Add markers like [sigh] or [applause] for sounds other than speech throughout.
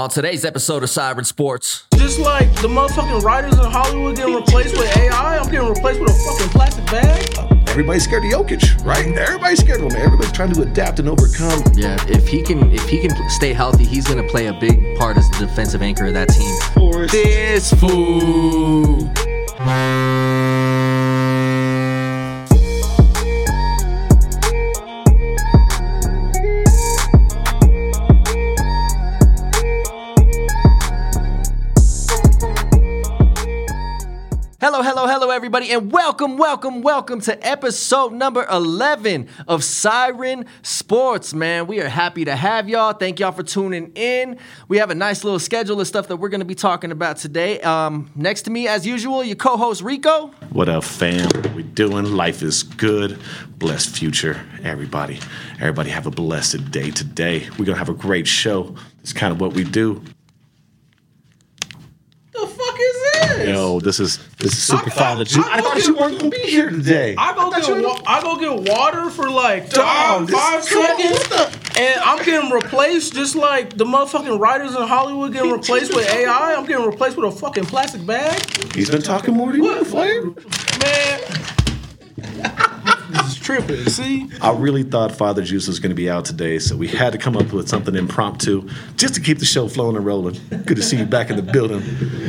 On today's episode of Siren Sports, Just like the motherfucking writers in Hollywood getting replaced with AI, I'm getting replaced with a fucking plastic bag. Everybody's scared of Jokic, right? Everybody's scared of him. Everybody's trying to adapt and overcome. yeah, if he can if he can stay healthy, he's gonna play a big part as the defensive anchor of that team. Forrest. This fool. Hello, hello, hello, everybody, and welcome, welcome, welcome to episode number 11 of Siren Sports, man. We are happy to have y'all. Thank y'all for tuning in. We have a nice little schedule of stuff that we're going to be talking about today. Um, next to me, as usual, your co host Rico. What up, fam? We doing? Life is good. Blessed future, everybody. Everybody have a blessed day today. We're gonna have a great show. It's kind of what we do. The fuck is this? Yo, this is this is super I- father. I- I thought you weren't gonna be here today. I go thought get wa- I go get water for like Dog, five, this- five come on, seconds, what and I'm getting replaced just like the motherfucking writers in Hollywood getting replaced with AI. I'm getting replaced with a fucking plastic bag. He's been talking more to you, Flair. Man, this is tripping. See, I really thought Father Juice was going to be out today, so we had to come up with something impromptu just to keep the show flowing and rolling. Good to see you back in the building.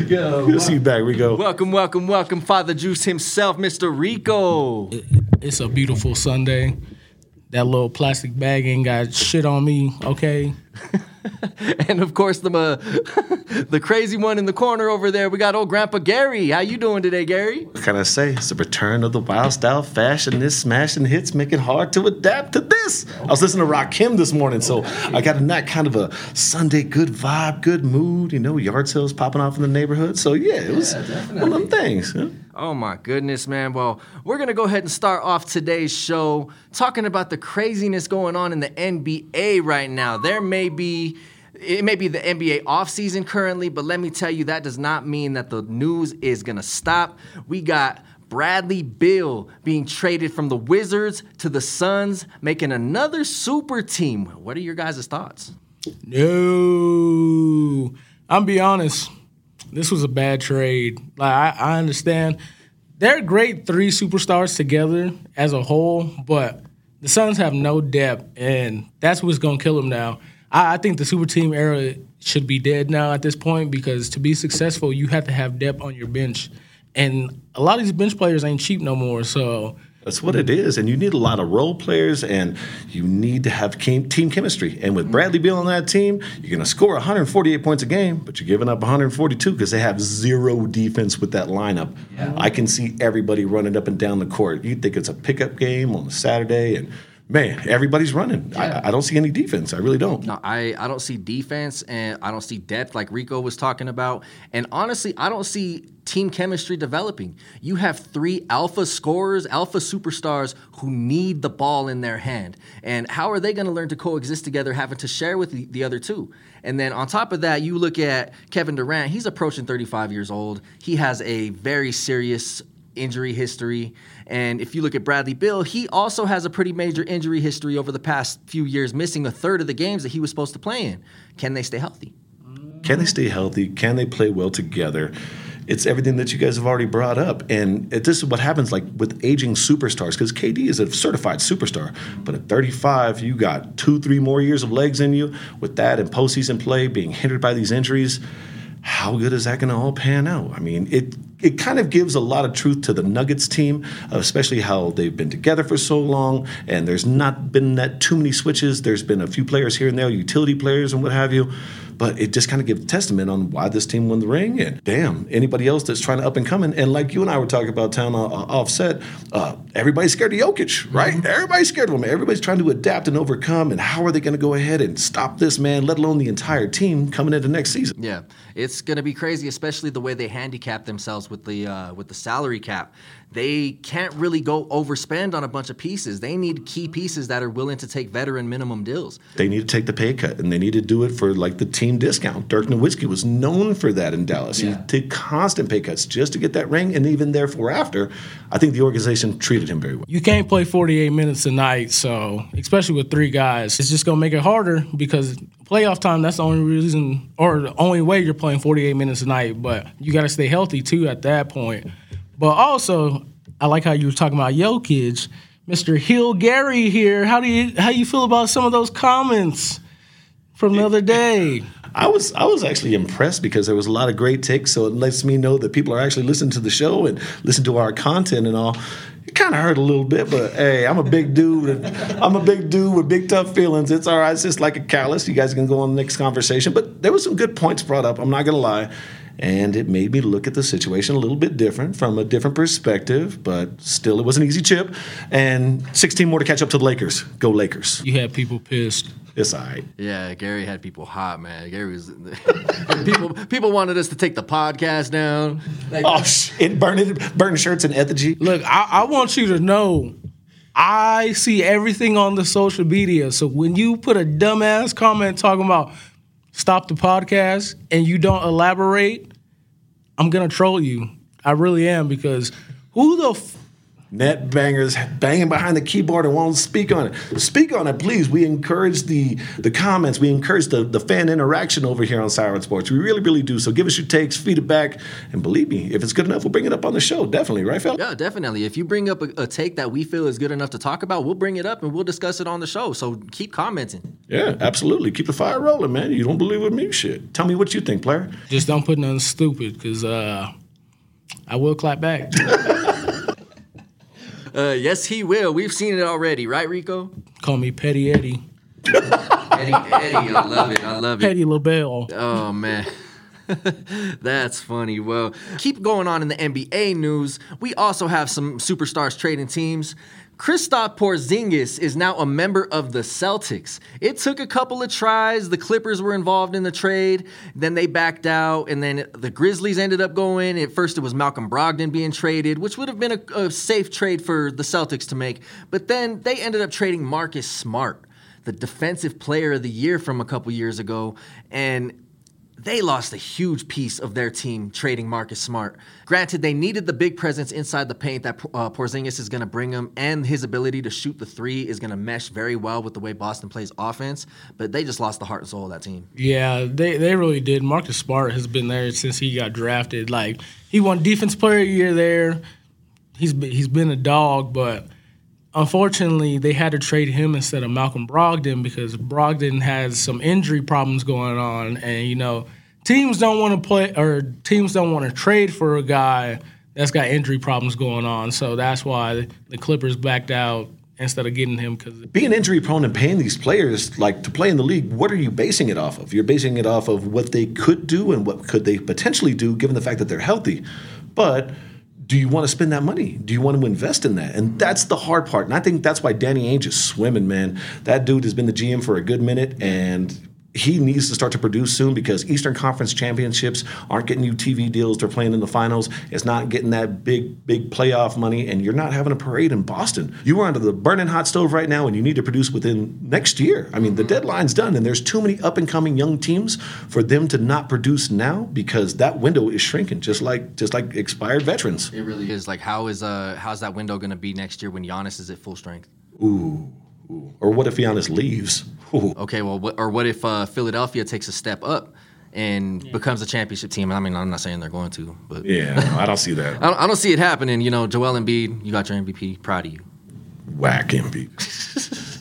Good to see you back, Rico. Welcome, welcome, welcome, Father Juice himself, Mr. Rico. it's a beautiful Sunday. That little plastic bag ain't got shit on me. Okay. [laughs] And of course, the uh, [laughs] the crazy one in the corner over there, we got old Grandpa Gary. How you doing today, Gary? What can I say? It's the return of the wild style fashion. This smashing hits make it hard to adapt to this. I was listening to Rakim this morning, so I got in that kind of a Sunday good vibe, good mood. You know, yard sales popping off in the neighborhood. So yeah, it was one of them things. huh? Oh my goodness, man. Well, we're going to go ahead and start off today's show talking about the craziness going on in the NBA right now. There may be it may be the NBA offseason currently, but let me tell you that does not mean that the news is going to stop. We got Bradley Beal being traded from the Wizards to the Suns, making another super team. What are your guys' thoughts? No, I'm be honest. This was a bad trade. Like I, I understand, they're great three superstars together as a whole, but the Suns have no depth, and that's what's gonna kill them now. I, I think the super team era should be dead now at this point because to be successful, you have to have depth on your bench, and a lot of these bench players ain't cheap no more. So That's what it is. And you need a lot of role players and you need to have team team chemistry. And with Bradley Beal on that team, you're going to score 148 points a game, but you're giving up 142 because they have zero defense with that lineup. I can see everybody running up and down the court. You think it's a pickup game on a Saturday, and man, everybody's running. I, I don't see any defense. I really don't. No, I, I don't see defense and I don't see depth like Rico was talking about. And honestly, I don't see team chemistry developing. You have three alpha scorers, alpha superstars who need the ball in their hand. And how are they going to learn to coexist together, having to share with the, the other two? And then on top of that, you look at Kevin Durant, he's approaching 35 years old. He has a very serious injury history. And if you look at Bradley Beal, he also has a pretty major injury history over the past few years, missing a third of the games that he was supposed to play in. Can they stay healthy? Can they stay healthy? Can they play well together? It's everything that you guys have already brought up. And it, this is what happens like with aging superstars, because KD is a certified superstar. But at 35, you got two, three more years of legs in you. With that and postseason play being hindered by these injuries, how good is that going to all pan out? I mean, it it kind of gives a lot of truth to the Nuggets team, especially how they've been together for so long, and there's not been that too many switches. There's been a few players here and there, utility players and what have you, but it just kind of gives testament on why this team won the ring. And damn, anybody else that's trying to up and coming, and like you and I were talking about town uh, offset, uh, everybody's scared of Jokic, right? Everybody's scared of him. Everybody's trying to adapt and overcome. And how are they going to go ahead and stop this man, let alone the entire team coming into next season? Yeah, it's gonna be crazy, especially the way they handicap themselves with the uh, with the salary cap. They can't really go overspend on a bunch of pieces. They need key pieces that are willing to take veteran minimum deals. They need to take the pay cut, and they need to do it for like the team discount. Dirk Nowitzki was known for that in Dallas. Yeah. He took constant pay cuts just to get that ring, and even therefore after, I think the organization treated him very well. You can't play 48 minutes a night, so especially with three guys, it's just gonna make it harder because playoff time. That's the only reason, or the only way you're playing 48 minutes a night. But you got to stay healthy too at that point. But also, I like how you were talking about Jokic, Mr. Hill Gary here. How do you how you feel about some of those comments from the other day? I was I was actually impressed because there was a lot of great takes. So it lets me know that people are actually listening to the show and listen to our content and all. It kind of hurt a little bit, but hey, I'm a big dude. And I'm a big dude with big tough feelings. It's all right. It's just like a callus. You guys can go on the next conversation. But there was some good points brought up. I'm not gonna lie. And it made me look at the situation a little bit different from a different perspective, but still, it was an easy chip. And 16 more to catch up to the Lakers. Go Lakers. You had people pissed. It's all right. Yeah, Gary had people hot, man. Gary was [laughs] people. People wanted us to take the podcast down. Like, Oh, shit. Burning, burning shirts and effigy. Look, I, I want you to know I see everything on the social media. So when you put a dumbass comment talking about stop the podcast and you don't elaborate, I'm gonna troll you. I really am because who the Net bangers banging behind the keyboard and won't speak on it. Speak on it, please. We encourage the the comments. We encourage the, the fan interaction over here on Siren Sports. We really, really do. So give us your takes, feed it back, and believe me, if it's good enough, we'll bring it up on the show. Definitely, right, fella? Yeah, definitely. If you bring up a, a take that we feel is good enough to talk about, we'll bring it up and we'll discuss it on the show. So keep commenting. Yeah, absolutely. Keep the fire rolling, man. You don't believe with me? Shit. Tell me what you think, player. just don't put nothing stupid because uh, I will clap back. [laughs] Uh, yes, he will. We've seen it already, right, Rico? Call me Petty Eddie, Eddie, Eddie, I love it. I love it. Petty LaBelle. Oh man. [laughs] That's funny. Well, keep going on in the NBA news. We also have some superstars trading teams. Kristaps Porzingis is now a member of the Celtics. It took a couple of tries. The Clippers were involved in the trade. Then they backed out, and then the Grizzlies ended up going. At first, it was Malcolm Brogdon being traded, which would have been a, a safe trade for the Celtics to make. But then they ended up trading Marcus Smart, the defensive player of the year from a couple years ago, and they lost a huge piece of their team trading Marcus Smart. Granted, they needed the big presence inside the paint that uh, Porzingis is going to bring them, and his ability to shoot the three is going to mesh very well with the way Boston plays offense. But they just lost the heart and soul of that team. Yeah, they, they really did. Marcus Smart has been there since he got drafted. Like he won Defense Player of the Year there. He's he's been a dog, but unfortunately they had to trade him instead of Malcolm Brogdon because Brogdon has some injury problems going on, and you know teams don't want to play or teams don't want to trade for a guy that's got injury problems going on. So that's why the Clippers backed out instead of getting him because being injury prone and paying these players like to play in the league what are you basing it off of? You're basing it off of what they could do and what could they potentially do given the fact that they're healthy. But do you want to spend that money? Do you want to invest in that? And that's the hard part and i think that's why danny ainge is swimming man. That dude has been the gm for a good minute and he needs to start to produce soon because Eastern Conference championships aren't getting you TV deals. They're playing in the finals. It's not getting that big, big playoff money, and you're not having a parade in Boston. You are under the burning hot stove right now, and you need to produce within next year. I mean, the deadline's done, and there's too many up and coming young teams for them to not produce now because that window is shrinking, just like just like expired veterans. It really is. Like, how is uh, how's that window going to be next year when Giannis is at full strength? Ooh. Ooh. Or what if Giannis leaves? Ooh. Okay, well, what, or what if uh, Philadelphia takes a step up and yeah. becomes a championship team? I mean, I'm not saying they're going to, but yeah, no, I don't see that. [laughs] I, don't, I, don't, see it happening. You know, Joel Embiid, you got your MVP. Proud of you. Whack Embiid.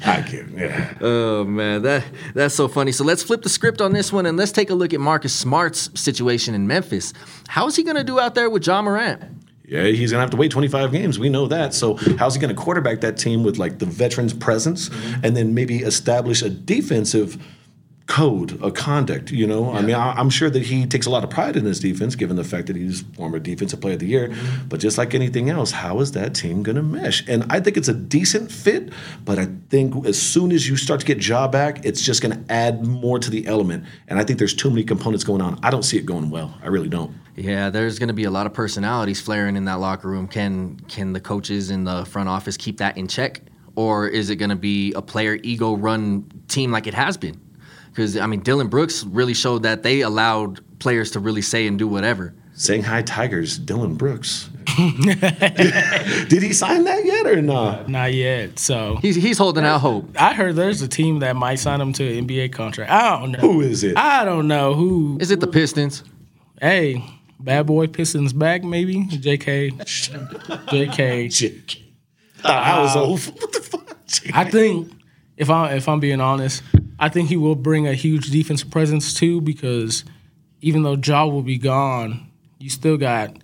[laughs] I can't. Yeah. Oh man, that that's so funny. So let's flip the script on this one and let's take a look at Marcus Smart's situation in Memphis. How is he going to do out there with Ja Morant? Yeah, he's gonna have to wait 25 games. We know that. So how's he gonna quarterback that team with like the veterans presence, mm-hmm. and then maybe establish a defensive code, a conduct. You know, I mean, I, I'm sure that he takes a lot of pride in his defense, given the fact that he's former defensive player of the year. But just like anything else, how is that team going to mesh? And I think it's a decent fit, but I think as soon as you start to get Ja back, it's just going to add more to the element. And I think there's too many components going on. I don't see it going well. I really don't. Yeah, there's going to be a lot of personalities flaring in that locker room. Can can the coaches in the front office keep that in check, or is it going to be a player ego run team like it has been? Because I mean, Dillon Brooks really showed that they allowed players to really say and do whatever. Saying hi, Tigers, Dillon Brooks. [laughs] Did he sign that yet or not? Not yet. So He's he's holding out hope. I heard there's a team that might sign him to an NBA contract. I don't know. Who is it? I don't know who. Is it the Pistons? Hey, bad boy Pistons back maybe. J.K. J.K. Chick. I was old. What the fuck? I think if I if I'm being honest, I think he will bring a huge defensive presence too because even though Ja will be gone, you still got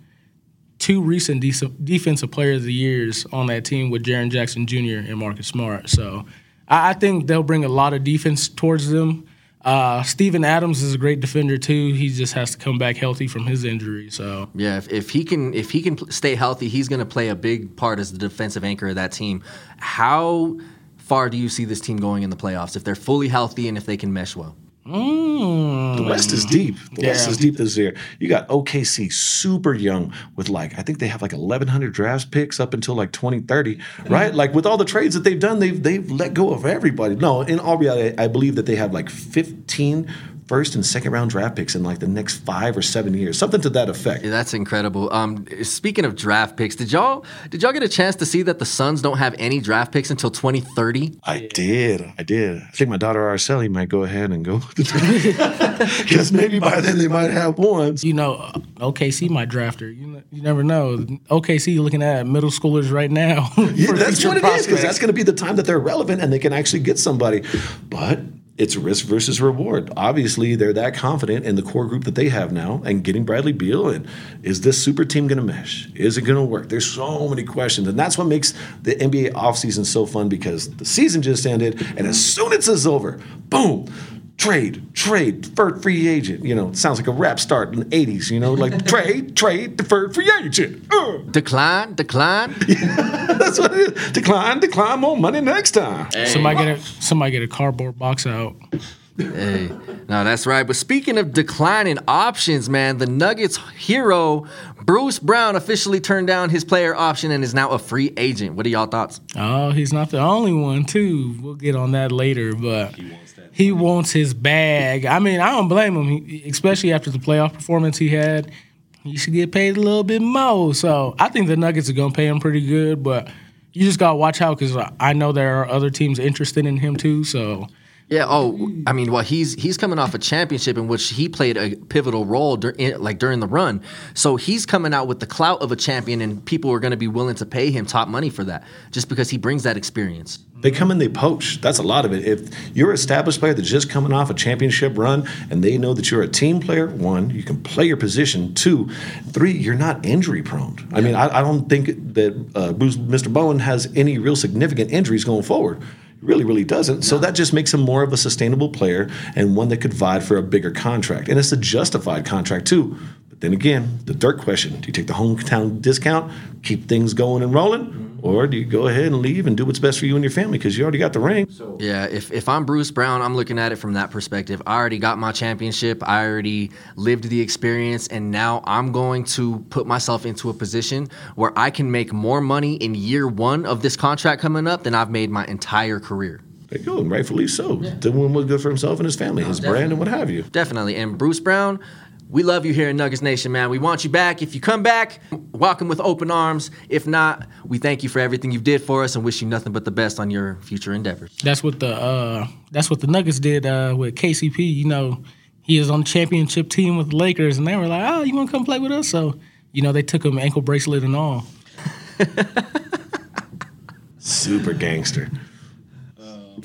two recent dec- defensive players of the years on that team with Jaren Jackson Jr. and Marcus Smart. So I, I think they'll bring a lot of defense towards them. Uh, Steven Adams is a great defender too. He just has to come back healthy from his injury. So Yeah, if, if he can if he can stay healthy, he's going to play a big part as the defensive anchor of that team. How far do you see this team going in the playoffs if they're fully healthy and if they can mesh well? Mm. The West is deep. The West is deep this year. You got OKC super young with like I think they have like 1100 draft picks up until like 2030, right? Like with all the trades that they've done, they've they've let go of everybody. No, in all reality, I believe that they have like 15 first and second round draft picks in like the next 5 or 7 years. Something to that effect. Yeah, that's incredible. Um, speaking of draft picks, did y'all did y'all get a chance to see that the Suns don't have any draft picks until 2030? I did. I did. I think my daughter Arceli might go ahead and go [laughs] because [laughs] maybe by then they might have one. you know, OKC might draft her. You know, you never know. OKC looking at middle schoolers right now. [laughs] Yeah, for that's future what it is because that's going to be the time that they're relevant and they can actually get somebody. But it's risk versus reward. Obviously, they're that confident in the core group that they have now and getting Bradley Beal. And is this super team going to mesh? Is it going to work? There's so many questions. And that's what makes the NBA offseason so fun because the season just ended. And as soon as it's over, boom. Trade, trade, deferred free agent. You know, it sounds like a rap start in the 80s, you know, like [laughs] trade, trade, deferred free agent. Uh. Decline, decline. [laughs] That's what it is. Decline, decline, more money next time. somebody get a somebody get a cardboard box out. Hey, no, that's right. But speaking of declining options, man, the Nuggets hero Bruce Brown officially turned down his player option and is now a free agent. What are y'all thoughts? Oh, he's not the only one too. We'll get on that later, but he wants his bag. I mean, I don't blame him, he, especially after the playoff performance he had. He should get paid a little bit more. So I think the Nuggets are gonna pay him pretty good, but you just gotta watch out because I know there are other teams interested in him too. So Yeah. Oh, I mean, well, he's he's coming off a championship in which he played a pivotal role, dur- in, like during the run. So he's coming out with the clout of a champion, and people are going to be willing to pay him top money for that, just because he brings that experience. They come and they poach. That's a lot of it. If you're an established player that's just coming off a championship run and they know that you're a team player, one, you can play your position. Two, three, you're not injury prone. I mean, I, I don't think that uh, Mr. Bowen has any real significant injuries going forward. Really, really doesn't. So that just makes him more of a sustainable player and one that could vie for a bigger contract. And it's a justified contract, too. But then again, the dirt question do you take the hometown discount, keep things going and rolling? Or do you go ahead and leave and do what's best for you and your family because you already got the ring? Yeah, if, if I'm Bruce Brown, I'm looking at it from that perspective. I already got my championship. I already lived the experience, and now I'm going to put myself into a position where I can make more money in year one of this contract coming up than I've made my entire career. There you go, and rightfully so. Doing what's good for himself and his family, oh, his brand, and what have you. Definitely. And Bruce Brown, we love you here in Nuggets Nation, man. We want you back. If you come back, welcome with open arms. If not, we thank you for everything you did for us and wish you nothing but the best on your future endeavors. that's what the uh, that's what the Nuggets did uh, with KCP. You know, he is on the championship team with the Lakers, and they were like, "Oh, you want to come play with us?" So you know, they took him ankle bracelet and all. [laughs] Super gangster.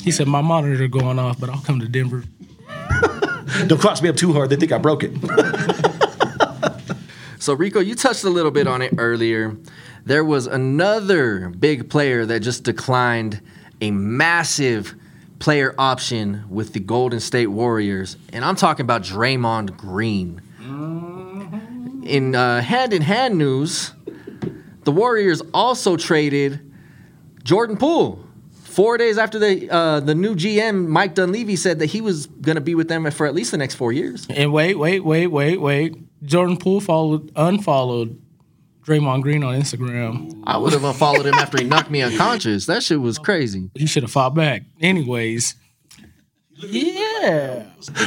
He said, "My monitor going off, but I'll come to Denver." [laughs] Don't cross me up too hard. They think I broke it. [laughs] So, Rico, you touched a little bit on it earlier. There was another big player that just declined a massive player option with the Golden State Warriors, and I'm talking about Draymond Green. In uh, hand-in-hand news, the Warriors also traded Jordan Poole. Four days after the uh, the new GM Mike Dunleavy said that he was going to be with them for at least the next four years. And wait, wait, wait, wait, wait. Jordan Poole followed, unfollowed Draymond Green on Instagram. I would have unfollowed him after he knocked me unconscious. That shit was crazy. He should have fought back. Anyways, yeah.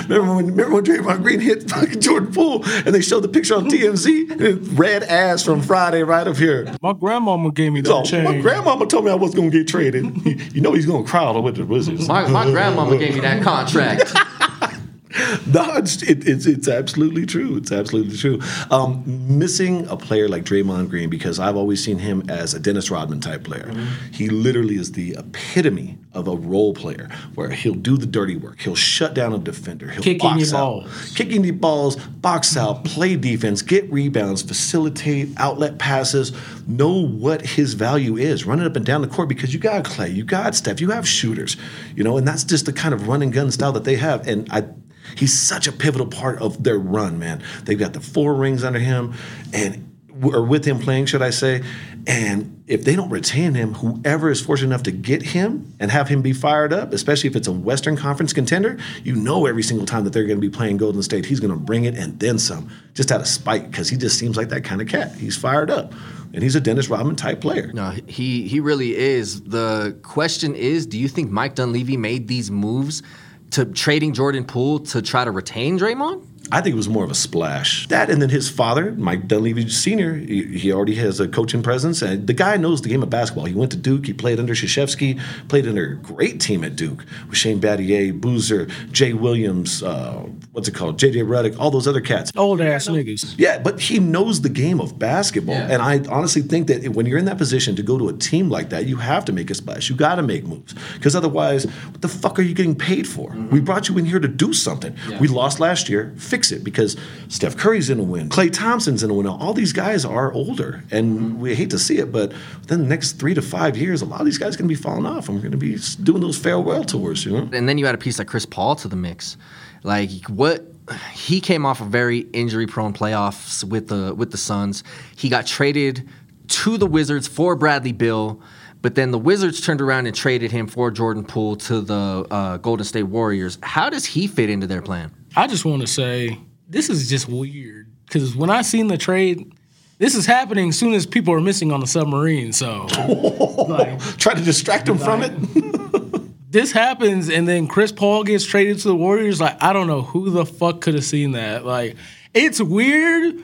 Remember when, remember when Draymond Green hit [laughs] fucking Jordan Poole and they showed the picture on TMZ? And it- Red ass from Friday right up here. My grandmama gave me that So, chain. my grandmama told me I was going to get traded. [laughs] you know he's going to cry with the Wizards. My, my grandmama gave me that contract. [laughs] [laughs] No, it's, it, it's it's absolutely true. It's absolutely true. Um, missing a player like Draymond Green because I've always seen him as a Dennis Rodman type player. He literally is the epitome of a role player where he'll do the dirty work. He'll shut down a defender. He'll Kicking box your out, balls. kicking the balls, box out, play defense, get rebounds, facilitate outlet passes. Know what his value is. Running up and down the court because you got Klay, you got Steph, you have shooters. You know, and that's just the kind of run and gun style that they have. And I He's such a pivotal part of their run, man. They've got the four rings under him, and or with him playing, should I say? And if they don't retain him, whoever is fortunate enough to get him and have him be fired up, especially if it's a Western Conference contender, you know every single time that they're going to be playing Golden State, he's going to bring it and then some, just out of spite, because he just seems like that kind of cat. He's fired up, and he's a Dennis Rodman type player. No, he he really is. The question is, do you think Mike Dunleavy made these moves to trading Jordan Poole to try to retain Draymond? I think it was more of a splash. That and then his father, Mike Dunleavy Sr., he, he already has a coaching presence. And the guy knows the game of basketball. He went to Duke. He played under Krzyzewski, played under a great team at Duke with Shane Battier, Boozer, Jay Williams, uh, what's it called, J.J. Redick, all those other cats. Old ass niggas. Yeah, but he knows the game of basketball. Yeah. And I honestly think that when you're in that position to go to a team like that, you have to make a splash. You got to make moves. Because otherwise, what the fuck are you getting paid for? We brought you in here to do something. We lost last year, fix it. Because Steph Curry's in a win, Klay Thompson's in a win. All these guys are older. And we hate to see it, but within the next three to five years, a lot of these guys are going to be falling off. And we're going to be doing those farewell tours, you know? And then you add a piece like Chris Paul to the mix. Like what he came off a very injury prone playoffs with the with the Suns. He got traded to the Wizards for Bradley Beal, but then the Wizards turned around and traded him for Jordan Poole to the uh, Golden State Warriors. How does he fit into their plan? I just want to say this is just weird because when I seen the trade, this is happening as soon as people are missing on the submarine. So like, [laughs] Try to distract him from it. [laughs] this happens, and then Chris Paul gets traded to the Warriors. Like I don't know who the fuck could have seen that. Like it's weird.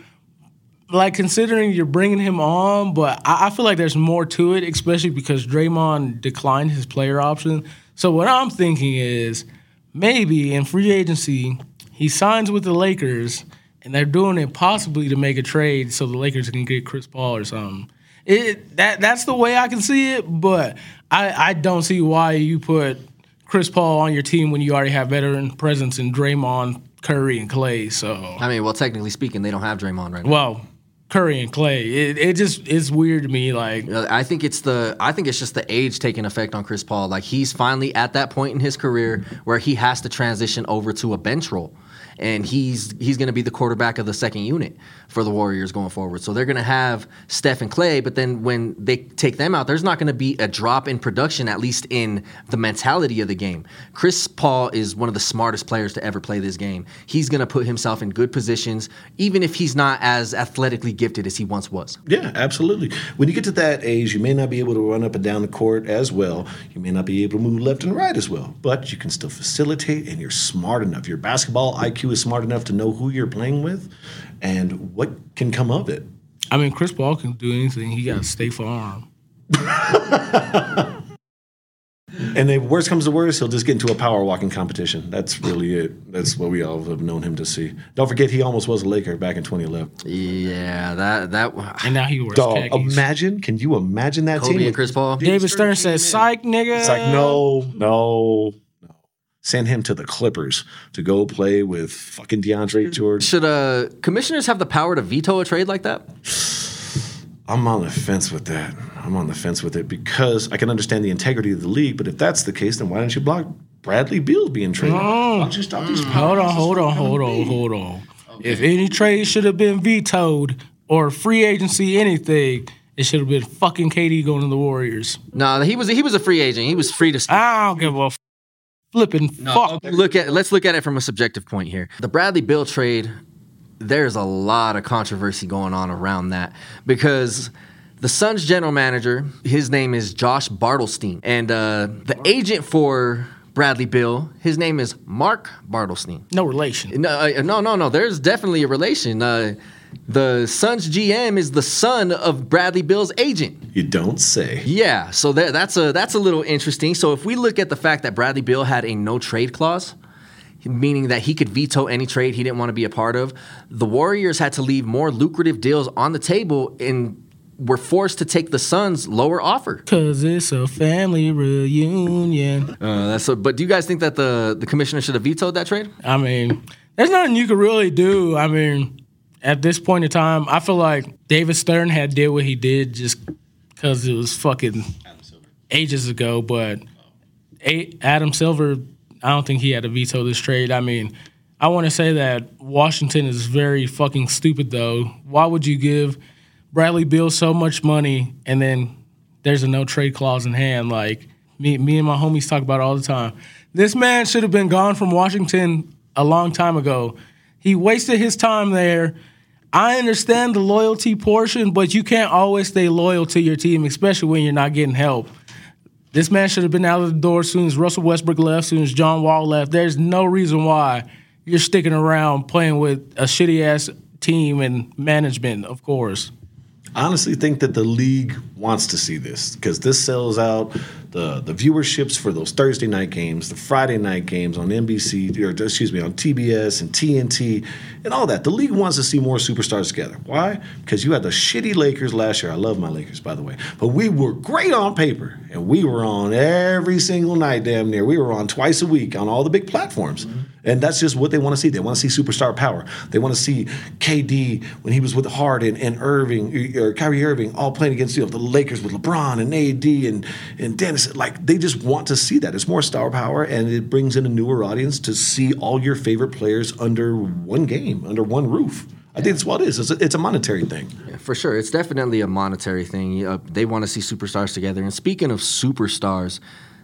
Like considering you're bringing him on, but I, I feel like there's more to it, especially because Draymond declined his player option. So what I'm thinking is maybe in free agency he signs with the Lakers, and they're doing it possibly to make a trade so the Lakers can get Chris Paul or something. It that that's the way I can see it, but I, I don't see why you put Chris Paul on your team when you already have veteran presence in Draymond, Curry, and Klay. So I mean, well, technically speaking, they don't have Draymond right now. well, Curry and Klay. It, it just it's weird to me. Like I think it's the I think it's just the age taking effect on Chris Paul. Like he's finally at that point in his career where he has to transition over to a bench role. And he's he's going to be the quarterback of the second unit for the Warriors going forward. So they're going to have Steph and Klay, but then when they take them out, there's not going to be a drop in production, at least in the mentality of the game. Chris Paul is one of the smartest players to ever play this game. He's going to put himself in good positions, even if he's not as athletically gifted as he once was. Yeah, absolutely. When you get to that age, you may not be able to run up and down the court as well. You may not be able to move left and right as well, but you can still facilitate and you're smart enough. Your basketball IQ is smart enough to know who you're playing with and what can come of it. I mean, Chris Paul can do anything. He got State Farm. [laughs] And if worst comes to worst, he'll just get into a power walking competition. That's really it. That's what we all have known him to see. Don't forget, he almost was a Laker back in 2011. Yeah, that that And now he wears Dog, khakis. imagine, can you imagine that Kobe team? and Chris Paul. David Stern says, "Psych, nigga." It's like, no, no, no. Send him to the Clippers to go play with fucking DeAndre Jordan. Should uh, commissioners have the power to veto a trade like that? I'm on the fence with that. I'm on the fence with it because I can understand the integrity of the league, but if that's the case, then why don't you block Bradley Beal being traded. Why don't stop these Hold on, hold on, hold on, hold on. If any trade should have been vetoed or free agency anything, it should have been fucking KD going to the Warriors. No, he was he was a free agent. He was free to. I don't give a f- flipping fuck. Look at let's look at it from a subjective point here. The Bradley Beal trade, there's a lot of controversy going on around that because the Suns general manager, his name is Josh Bartelstein, and uh, the agent for Bradley Beal, his name is Mark Bartelstein. No relation. No, uh, no, no, no. There's definitely a relation. Uh, the Suns GM is the son of Bradley Beal's agent. You don't say. Yeah, so that, that's a that's a little interesting. So if we look at the fact that Bradley Beal had a no trade clause, meaning that he could veto any trade he didn't want to be a part of, the Warriors had to leave more lucrative deals on the table and were forced to take the Suns' lower offer. Cause it's a family reunion. Uh, that's a, but do you guys think that the the commissioner should have vetoed that trade? I mean, there's nothing you could really do. I mean, at this point in time, I feel like David Stern had did what he did just because it was fucking ages ago. But Adam Silver, I don't think he had to veto this trade. I mean, I want to say that Washington is very fucking stupid, though. Why would you give Bradley Beal so much money and then there's a no trade clause in hand? Like me, me and my homies talk about it all the time. This man should have been gone from Washington a long time ago. He wasted his time there. I understand the loyalty portion, but you can't always stay loyal to your team, especially when you're not getting help. This man should have been out of the door as soon as Russell Westbrook left, as soon as John Wall left. There's no reason why you're sticking around playing with a shitty ass team and management, of course. I honestly think that the league wants to see this because this sells out the the viewerships for those Thursday night games, the Friday night games on NBC or excuse me on TBS and TNT and all that. The league wants to see more superstars together. Why? Because you had the shitty Lakers last year. I love my Lakers by the way, but we were great on paper and we were on every single night damn near. We were on twice a week on all the big platforms. Mm-hmm. And that's just what they want to see. They want to see superstar power. They want to see KD when he was with Harden and Irving or Kyrie Irving all playing against you know, the Lakers with LeBron and AD and and Dennis. Like they just want to see that. It's more star power and it brings in a newer audience to see all your favorite players under one game, under one roof. I think that's what it is. It's a, it's a monetary thing. Yeah, for sure. It's definitely a monetary thing. Uh, they want to see superstars together. And speaking of superstars,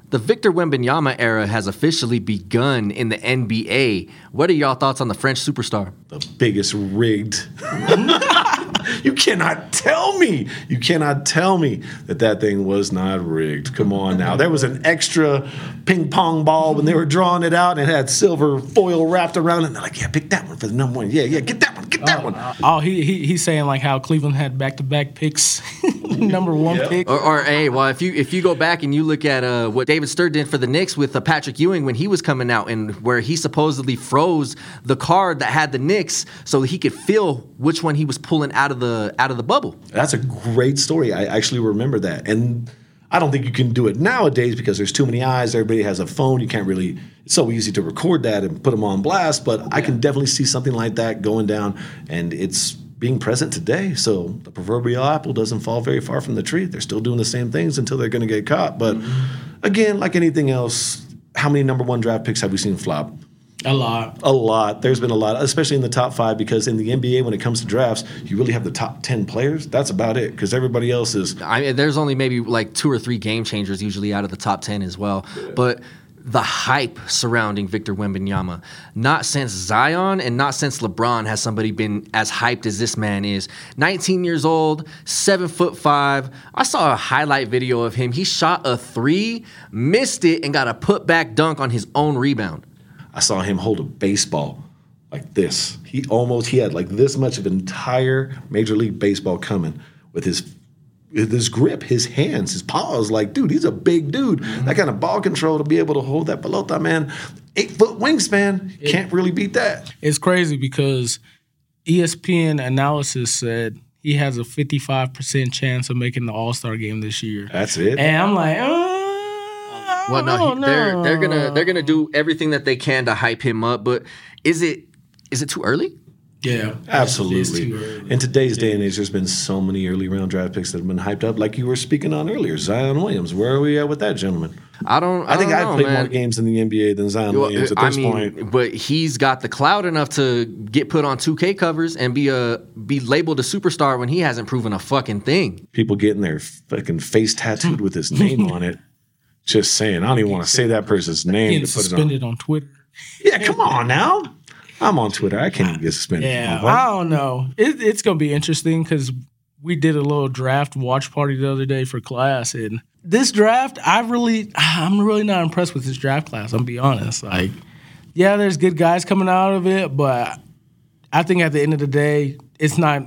the Victor Wembanyama era has officially begun in the NBA. What are y'all thoughts on the French superstar? the biggest rigged. [laughs] you cannot tell me. You cannot tell me that that thing was not rigged. Come on now. There was an extra ping pong ball when they were drawing it out and it had silver foil wrapped around it. And they're like, yeah, pick that one for the number one. Yeah, yeah, get that one, get that one. Oh, he, he he's saying like how Cleveland had back to back picks, [laughs] number one Yep. pick. Or, or hey, well, if you if you go back and you look at uh, what David Stern did for the Knicks with uh, Patrick Ewing when he was coming out, and where he supposedly froze the card that had the Knicks so he could feel which one he was pulling out of the out of the bubble. That's a great story. I actually remember that. And I don't think you can do it nowadays because there's too many eyes. Everybody has a phone. You can't really, it's so easy to record that and put them on blast. But I can definitely see something like that going down. And it's being present today. So the proverbial apple doesn't fall very far from the tree. They're still doing the same things until they're going to get caught. But mm-hmm. again, like anything else, how many number one draft picks have we seen flop? A lot. A lot. There's been a lot, especially in the top five, because in the NBA, when it comes to drafts, you really have the top 10 players. That's about it, because everybody else is. I mean, there's only maybe like two or three game changers usually out of the top 10 as well. But the hype surrounding Victor Wembanyama, not since Zion and not since LeBron has somebody been as hyped as this man is. 19 years old, seven foot five. I saw a highlight video of him. He shot a three, missed it, and got a put back dunk on his own rebound. I saw him hold a baseball like this. He almost he had like this much of entire Major League Baseball coming with his with his grip, his hands, his paws. Like, dude, he's a big dude. That kind of ball control to be able to hold that pelota, man. Eight foot wingspan. Can't really beat that. It's crazy because ESPN analysis said he has a 55% chance of making the All Star game this year. That's it. And I'm like, uh, Well, no, he, don't they're they're gonna they're gonna do oh, everything that they can to hype him up. But is it is it too early? Yeah, Absolutely. It's early. In today's day and age, there's been so many early round draft picks that have been hyped up, like you were speaking on earlier. Zion Williams. Where are we at with that gentleman? I don't. I, I think I've played man. more games in the NBA than Zion Well, Williams at I this mean, point. but he's got the clout enough to get put on 2K covers and be a be labeled a superstar when he hasn't proven a fucking thing. People getting their fucking face tattooed with his name [laughs] on it. Just saying. I don't even want to say that person's name Getting to put it on. suspended on Twitter. Yeah, come on now. I'm on Twitter. I can't even get suspended. Yeah, I don't know. It, it's gonna be interesting because we did a little draft watch party the other day for class, and this draft, I really, [sighs] I'm really not impressed with this draft class. I'm be honest. Like, yeah, there's good guys coming out of it, but I think at the end of the day, it's not.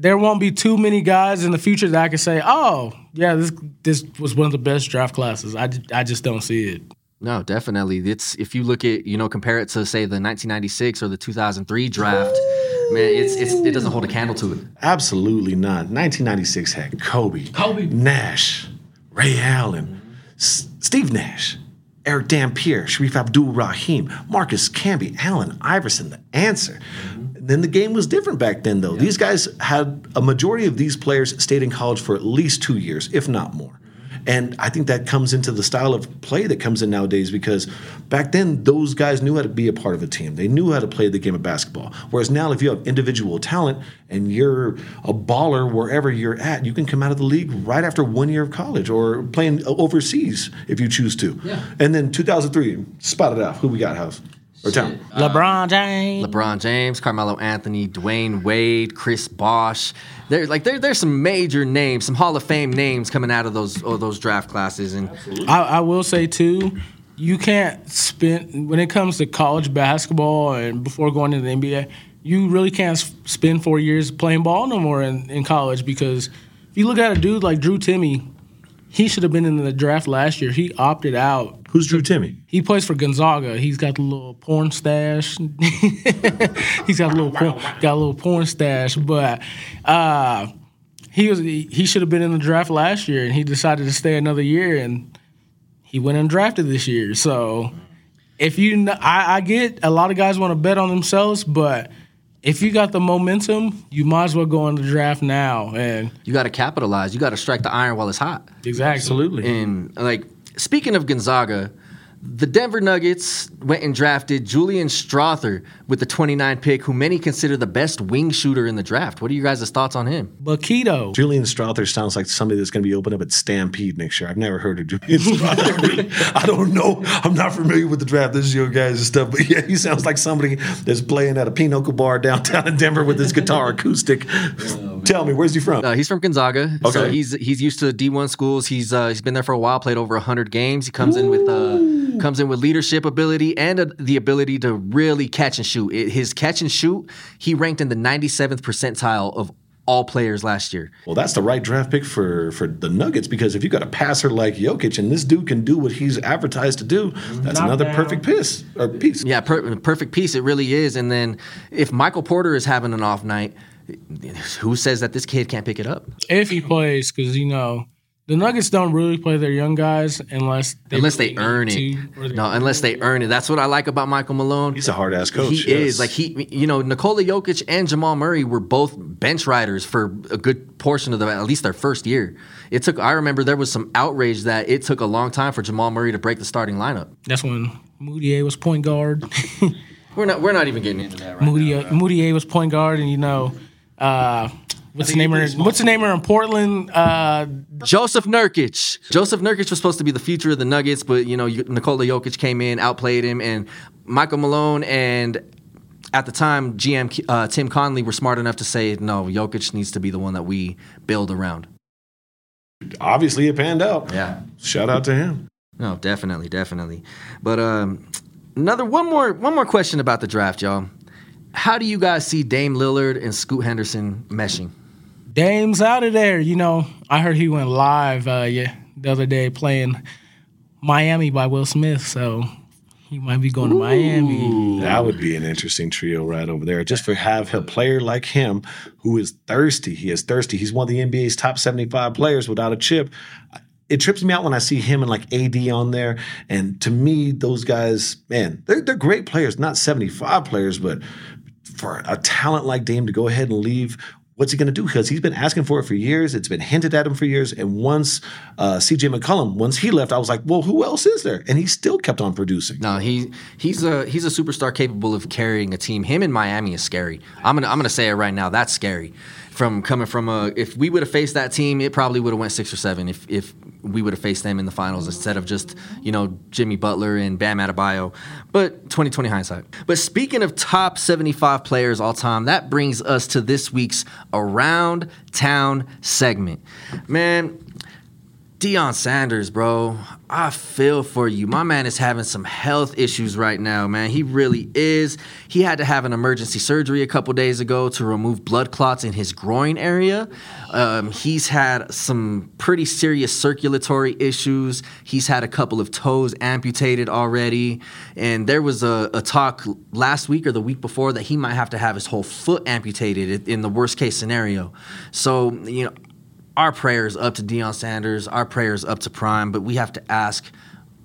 There won't be too many guys in the future that I can say, "Oh, yeah, this this was one of the best draft classes." I, I just don't see it. No, definitely. It's if you look at you know compare it to say the 1996 or the 2003 draft, man, it's, it's it doesn't hold a candle to it. Absolutely not. 1996 had Kobe, Kobe. Nash, Ray Allen, S- Steve Nash, Erick Dampier, Shareef Abdur-Rahim, Marcus Camby, Allen Iverson, the answer. Then the game was different back then, though. These guys had a majority of these players stayed in college for at least two years, if not more. Mm-hmm. And I think that comes into the style of play that comes in nowadays because back then those guys knew how to be a part of a team. They knew how to play the game of basketball. Whereas now, if you have individual talent and you're a baller wherever you're at, you can come out of the league right after one year of college or playing overseas if you choose to. Yeah. And then 2003, spot it out. Who we got, House? Or Town? Uh, LeBron James. LeBron James, Carmelo Anthony, Dwyane Wade, Chris Bosh. There, like there, there's some major names, some Hall of Fame names coming out of those of those draft classes, and I, I will say too, you can't spend when it comes to college basketball and before going into the NBA, you really can't spend four years playing ball no more in, in college because if you look at a dude like Drew Timme, he should have been in the draft last year. He opted out. Who's Drew Timme? He plays for Gonzaga. He's got a little porn stash. [laughs] He's got a little porn, got a little porn stash, but uh, he was he, should have been in the draft last year, and he decided to stay another year, and he went undrafted this year. So if you, I, I get a lot of guys want to bet on themselves, but if you got the momentum, you might as well go in the draft now. And you got to capitalize. You got to strike the iron while it's hot. exactly, Absolutely. And like speaking of Gonzaga, the Denver Nuggets went and drafted Julian Strawther with the 29 pick, who many consider the best wing shooter in the draft. What are you guys' thoughts on him? but Keto. Julian Strawther sounds like somebody that's going to be opening up at Stampede next year. I've never heard of Julian [laughs] Strawther. I don't know. I'm not familiar with the draft. This is your guys' stuff. But yeah, he sounds like somebody that's playing at a Pinocchio bar downtown in Denver with his guitar acoustic. Tell me, where's he from? Uh, he's from Gonzaga, so Okay. he's he's used to D1 schools. He's uh, he's been there for a while, played over 100 games. He comes in with uh, comes in with leadership ability and uh, the ability to really catch and shoot. It, his catch and shoot, he ranked in the 97th percentile of all players last year. Well, that's the right draft pick for for the Nuggets because if you got a passer like Jokic and this dude can do what he's advertised to do, that's Knock another down. perfect piece or piece. Yeah, per- perfect piece. It really is. And then if Michael Porter is having an off night, who says that this kid can't pick it up? if he plays, because you know the Nuggets don't really play their young guys unless they unless really they earn it. they- No, unless they earn it. That's what I like about Michael Malone. He's a hard ass coach. He yes. is like he, you know, Nikola Jokic and Jamal Murray were both bench riders for a good portion of the at least their first year. It took. I remember there was some outrage that it took a long time for Jamal Murray to break the starting lineup. That's when Mudiay was point guard. We're not. We're not even getting into that right Mudiay, Mudiay was point guard, and you know, uh, what's the name? Of, what's the name in Portland? Uh, Jusuf Nurkic. Jusuf Nurkic was supposed to be the future of the Nuggets, but you know Nikola Jokic came in, outplayed him, and Michael Malone and at the time GM uh, Tim Connelly were smart enough to say no, Jokic needs to be the one that we build around. obviously it panned out. Yeah. Shout out to him. No, definitely, definitely. But um, another one more one more question about the draft, y'all. How do you guys see Dame Lillard and Scoot Henderson meshing? Dame's out of there. You know, I heard he went live uh, yeah, the other day playing Miami by Will Smith, so he might be going to Miami. That would be an interesting trio right over there. Just for have a player like him who is thirsty. He is thirsty. He's one of the NBA's top 75 players without a chip. It trips me out when I see him and like AD on there. And to me, those guys, man, they're, they're great players, not 75 players, but for a talent like Dame to go ahead and leave, what's he going to do? Because he's been asking for it for years. It's been hinted at him for years. And once uh, CJ McCollum, once he left, I was like, well, who else is there? And he still kept on producing. No, he he's a he's a superstar capable of carrying a team. Him in Miami is scary. I'm gonna I'm gonna say it right now. That's scary. From coming from a if we would have faced that team, it probably would have went six or seven if if we would have faced them in the finals instead of just you know Jimmy Butler and Bam Adebayo. But 2020 hindsight. But speaking of top 75 players all time, that brings us to this week's around town segment. Man, Deion Sanders, bro, I feel for you. My man is having some health issues right now, man. He really is. He had to have an emergency surgery a couple days ago to remove blood clots in his groin area. Um, he's had some pretty serious circulatory issues. He's had a couple of toes amputated already. And there was a, a talk last week or the week before that he might have to have his whole foot amputated in the worst case scenario. So, you know, our prayers up to Deion Sanders, our prayers up to Prime, but we have to ask,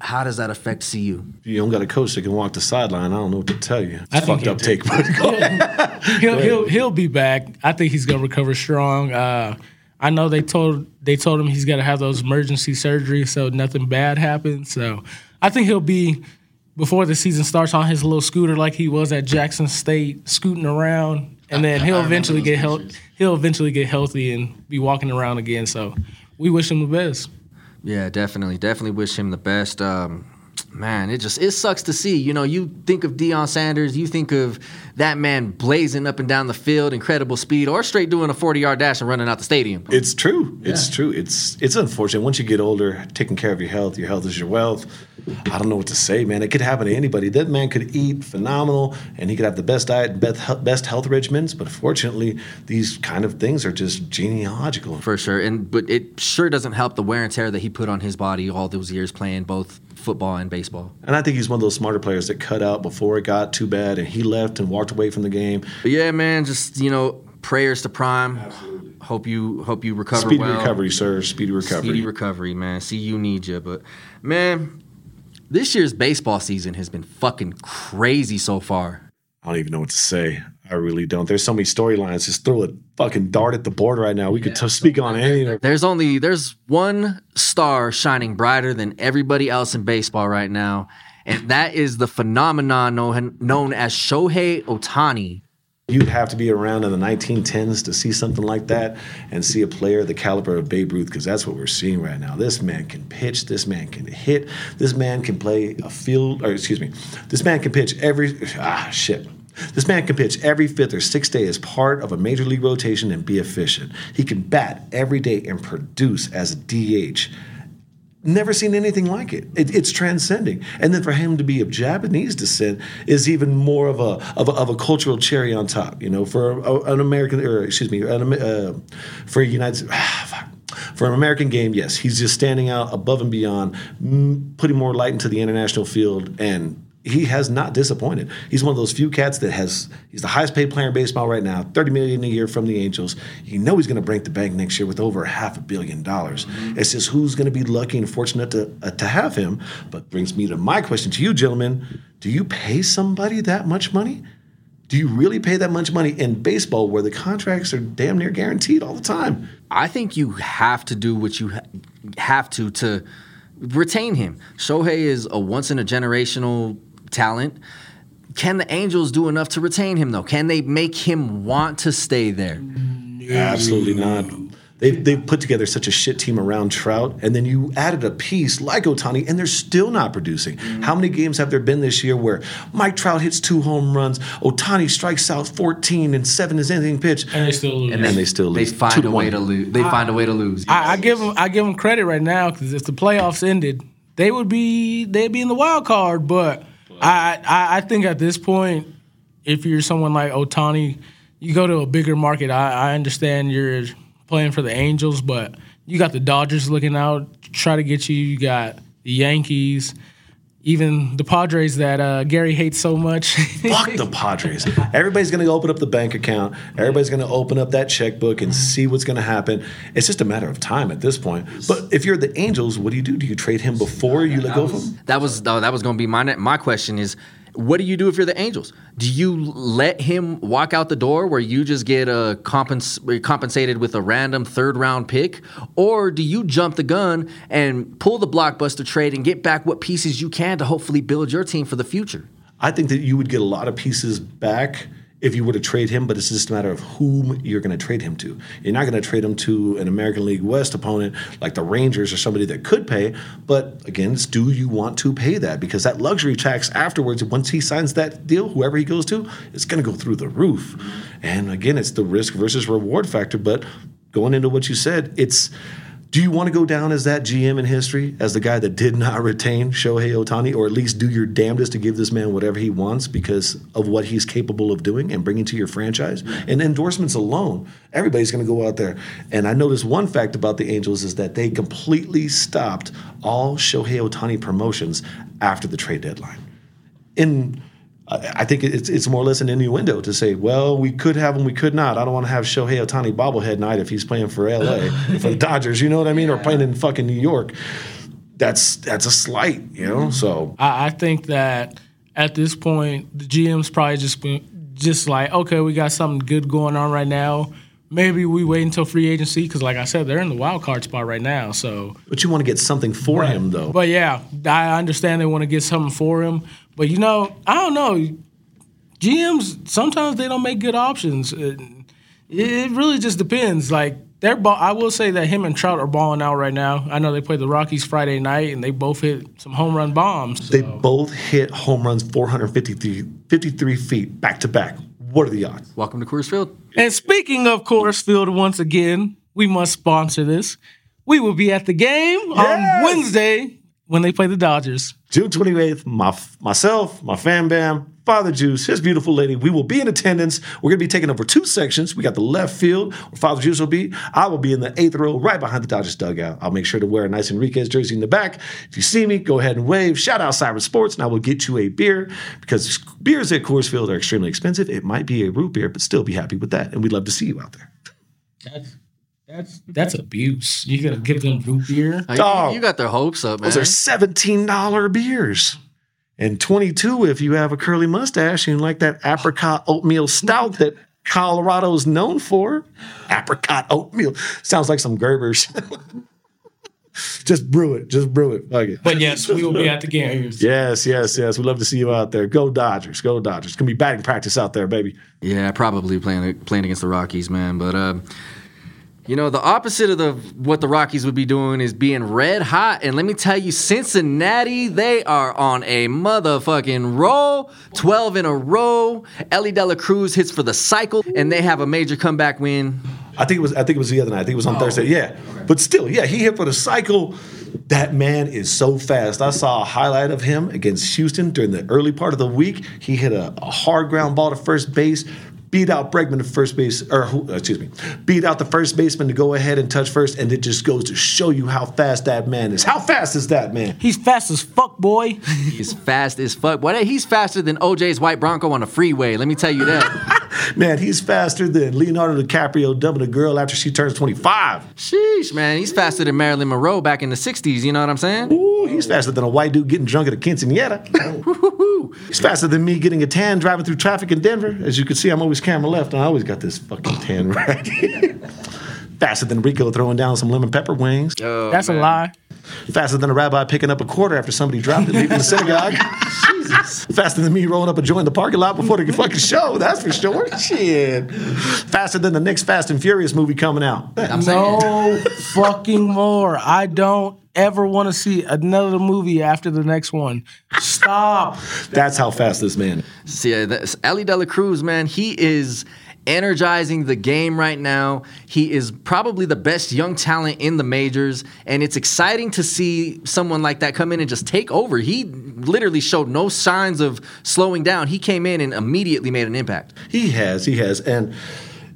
how does that affect CU? You don't got a coach that can walk the sideline. I don't know what to tell you. It's I think fucked up take, but go ahead. he'll he'll he'll be back. I think he's gonna recover strong. Uh, I know they told they told him he's got to have those emergency surgeries so nothing bad happens. So I think he'll be before the season starts on his little scooter like he was at Jackson State, scooting around, and then he'll eventually get. He'll eventually get healthy and be walking around again. So we wish him the best. Yeah, definitely, definitely wish him the best. Um, man, it just it sucks to see. You know, you think of Deion Sanders, you think of that man blazing up and down the field, incredible speed, or straight doing a forty yard dash and running out the stadium. It's true. It's true. It's it's unfortunate. Once you get older, taking care of your health, your health is your wealth. I don't know what to say, man. It could happen to anybody. That man could eat phenomenal, and he could have the best diet, and best best health regimens. But unfortunately, these kind of things are just genealogical. For sure, and but it sure doesn't help the wear and tear that he put on his body all those years playing both football and baseball. And I think he's one of those smarter players that cut out before it got too bad, and he left and walked away from the game. But yeah, man, just you know, prayers to Prime. Absolutely. Hope you hope you recover Speedy well. recovery, sir. Speedy recovery. Speedy recovery, man. See, you need you, but man, this year's baseball season has been fucking crazy so far. I don't even know what to say. I really don't. There's so many storylines. Just throw a fucking dart at the board right now. We could t- speak on any There's only there's one star shining brighter than everybody else in baseball right now, and that is the phenomenon known, known as Shohei Ohtani. You'd have to be around in the 1910s to see something like that and see a player the caliber of Babe Ruth, because that's what we're seeing right now. This man can pitch, this man can hit, this man can play a field, or excuse me, this man can pitch every, ah, shit. This man can pitch every fifth or sixth day as part of a major league rotation and be efficient. He can bat every day and produce as a DH. Never seen anything like it. it. It's transcending. And then for him to be of Japanese descent is even more of a of a, of a cultural cherry on top. You know, for a, an American, or excuse me, an, uh, for a United. [sighs] Ah. For an American game, yes, he's just standing out above and beyond, putting more light into the international field, and he has not disappointed. He's one of those few cats that has he's the highest paid player in baseball right now, 30 million a year from the Angels. You know he's going to break the bank next year with over half a billion dollars. It's just who's going to be lucky and fortunate to uh, to have him. But brings me to my question to you gentlemen, do you pay somebody that much money? Do you really pay that much money in baseball where the contracts are damn near guaranteed all the time? I think you have to do what you ha- have to to retain him. Shohei is a once in a generational talent. Can the Angels do enough to retain him though? Can they make him want to stay there? Absolutely not. They've, they've put together such a shit team around Trout, and then you added a piece like Ohtani, and they're still not producing. Mm-hmm. How many games have there been this year where Mike Trout hits two home runs, Ohtani strikes out 14 and seven is anything pitch, And they still lose. and then they still They lose? Two find to a way one. to lose. They find a way to lose. I, I give them I give them credit right now because if the playoffs ended, they would be they'd be in the wild card. But I, I I think at this point, if you're someone like Ohtani, you go to a bigger market. I, I understand you're playing for the Angels, but you got the Dodgers looking out, try to get you. You got the Yankees, even the Padres that uh, Gary hates so much. [laughs] Fuck the Padres. Everybody's going to open up the bank account. Everybody's going to open up that checkbook and see what's going to happen. It's just a matter of time at this point. But if you're the Angels, what do you do? Do you trade him before you let go of him? That was that was going to be my my question is What do you do if you're the Angels? Do you let him walk out the door where you just get uh, compens- compensated with a random third round pick? Or do you jump the gun and pull the blockbuster trade and get back what pieces you can to hopefully build your team for the future? I think that you would get a lot of pieces back if you were to trade him, but it's just a matter of whom you're going to trade him to. You're not going to trade him to an American League West opponent like the Rangers or somebody that could pay. But again, it's do you want to pay that? Because that luxury tax afterwards, once he signs that deal, whoever he goes to, it's going to go through the roof. And again, it's the risk versus reward factor. But going into what you said, it's do you want to go down as that GM in history, as the guy that did not retain Shohei Ohtani, or at least do your damnedest to give this man whatever he wants because of what he's capable of doing and bringing to your franchise? And endorsements alone, everybody's going to go out there. And I noticed one fact about the Angels is that they completely stopped all Shohei Ohtani promotions after the trade deadline. In I think it's it's more or less an innuendo to say, well, we could have him, we could not. I don't want to have Shohei Ohtani bobblehead night if he's playing for LA, [laughs] for the Dodgers, you know what I mean, or playing in fucking New York. That's that's a slight, you know. So I, I think that at this point, the GM's probably just been, just like, okay, we got something good going on right now. Maybe we wait until free agency because, like I said, they're in the wild card spot right now. So, but you want to get something for him, though. but yeah, I understand they want to get something for him. But you know, I don't know. GMs sometimes they don't make good options. Uh, it, it really just depends. Like they're, ball, I will say that him and Trout are balling out right now. I know they played the Rockies Friday night and they both hit some home run bombs. They both hit home runs 453 53 feet back to back. What are the odds? Welcome to Coors Field. And speaking of Coors Field, once again, we must sponsor this. We will be at the game Yes! on Wednesday when they play the Dodgers. June 28th, my, myself, my fam bam, Father Juice, his beautiful lady, we will be in attendance. We're going to be taking over two sections. We got the left field where Father Juice will be. I will be in the eighth row right behind the Dodgers dugout. I'll make sure to wear a nice Enriquez jersey in the back. If you see me, go ahead and wave. Shout out Siren Sports, and I will get you a beer because beers at Coors Field are extremely expensive. It might be a root beer, but still be happy with that. And we'd love to see you out there. That's that's that's abuse. You gotta give them root beer. Dog. You, you got their hopes up, man. Those are $17 beers. And 22 if you have a curly mustache and like that apricot oatmeal stout that Colorado's known for. Apricot oatmeal. Sounds like some Gerbers. [laughs] just brew it. Just brew it. Fuck it. But yes, we will be at the game. Yes, yes, yes. We'd love to see you out there. Go Dodgers. Go Dodgers. It's going to be batting practice out there, baby. Yeah, probably playing playing against the Rockies, man. But uh, you know, the opposite of the what the Rockies would be doing is being red hot. And let me tell you, Cincinnati, they are on a motherfucking roll. Twelve in a row. Elly De La Cruz hits for the cycle, and they have a major comeback win. I think it was. I think it was the other night. I think it was on Thursday. Oh. Yeah, but still, yeah, he hit for the cycle. That man is so fast. I saw a highlight of him against Houston during the early part of the week. He hit a, a hard ground ball to first base, beat out Bregman to first base, or who- uh, excuse me, beat out the first baseman to go ahead and touch first, and it just goes to show you how fast that man is. How fast is that man? He's fast as fuck, boy. [laughs] He's fast as fuck. Boy, he's faster than OJ's white Bronco on a freeway. Let me tell you that. [laughs] Man, he's faster than Leonardo DiCaprio dumping a girl after she turns twenty five. Sheesh, man. He's faster than Marilyn Monroe back in the 60s. You know what I'm saying? Ooh, he's faster than a white dude getting drunk at a quinceanera. [laughs] he's faster than me getting a tan driving through traffic in Denver. As you can see, I'm always camera left, and I always got this fucking tan [laughs] right faster than Rico throwing down some lemon pepper wings. Oh, That's man. a lie. Faster than a rabbi picking up a quarter after somebody dropped it leaving the synagogue. [laughs] Jesus. Faster than me rolling up and joining the parking lot before the fucking show, that's for sure. Shit. Faster than the next Fast and Furious movie coming out. I'm. No fucking more. I don't ever want to see another movie after the next one. Stop. That's how fast this man is. See, uh, that's Elly De La Cruz, man, he is energizing the game right now. He is probably the best young talent in the majors, and it's exciting to see someone like that come in and just take over. He literally showed no signs of slowing down. He came in and immediately made an impact. He has, he has. And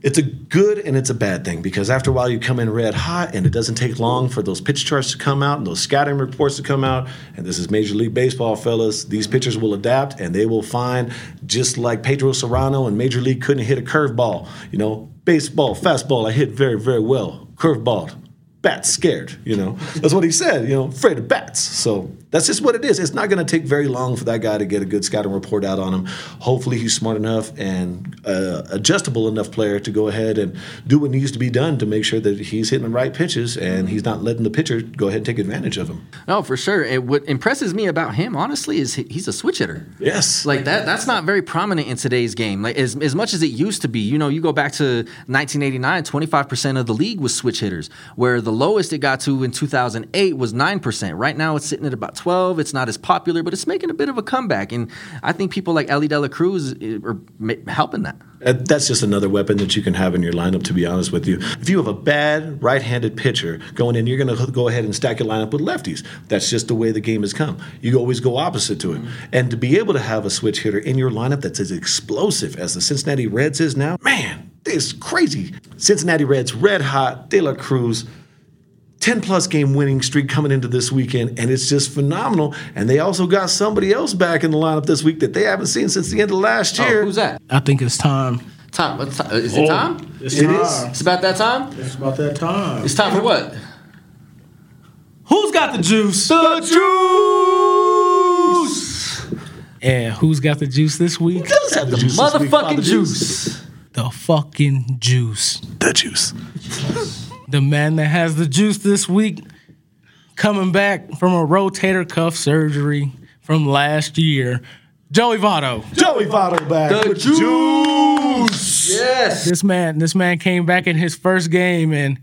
it's a good and it's a bad thing because after a while you come in red hot and it doesn't take long for those pitch charts to come out and those scouting reports to come out. And this is Major League Baseball, fellas. These pitchers will adapt and they will find, just like Pedro Cerrano and Major League couldn't hit a curveball. You know, baseball, fastball, I hit very, very well. Curveball, bats scared, you know. That's what he said, you know, afraid of bats. So That's just what it is. It's not going to take very long for that guy to get a good scouting report out on him. Hopefully, he's smart enough and uh, adjustable enough player to go ahead and do what needs to be done to make sure that he's hitting the right pitches and he's not letting the pitcher go ahead and take advantage of him. No, for sure. And what impresses me about him, honestly, is he's a switch hitter. Yes. Like that that's not very prominent in today's game. Like as, as much as it used to be. You know, you go back to 1989, 25% of the league was switch hitters, where the lowest it got to in 2008 was 9%. Right now it's sitting at about 12. It's not as popular, but it's making a bit of a comeback and I think people like Elly De La Cruz eh, are helping that. That's just another weapon that you can have in your lineup, to be honest with you. If you have a bad right handed pitcher going in, you're going to go ahead and stack your lineup with lefties. That's just the way the game has come. You always go opposite to it. Mm-hmm. And to be able to have a switch hitter in your lineup that's as explosive as the Cincinnati Reds is now, man, it's crazy. Cincinnati Reds, red hot, De La Cruz. 10 plus game winning streak coming into this weekend, and it's just phenomenal. And they also got somebody else back in the lineup this week that they haven't seen since the end of last oh, year. Oh, who's that? I think it's time. Tom. what's time? Is it oh, time? It's It time. is. It's about that time? It's about that time. It's time for what? Who's got the juice? The juice! And who's got the juice this week? Let's have the juice this week, Father Motherfucking juice. The fucking juice. The juice. [laughs] The man that has the juice this week, coming back from a rotator cuff surgery from last year, Joey Votto. Joey Votto back. The with juice. Yes. This man, this man came back in his first game, and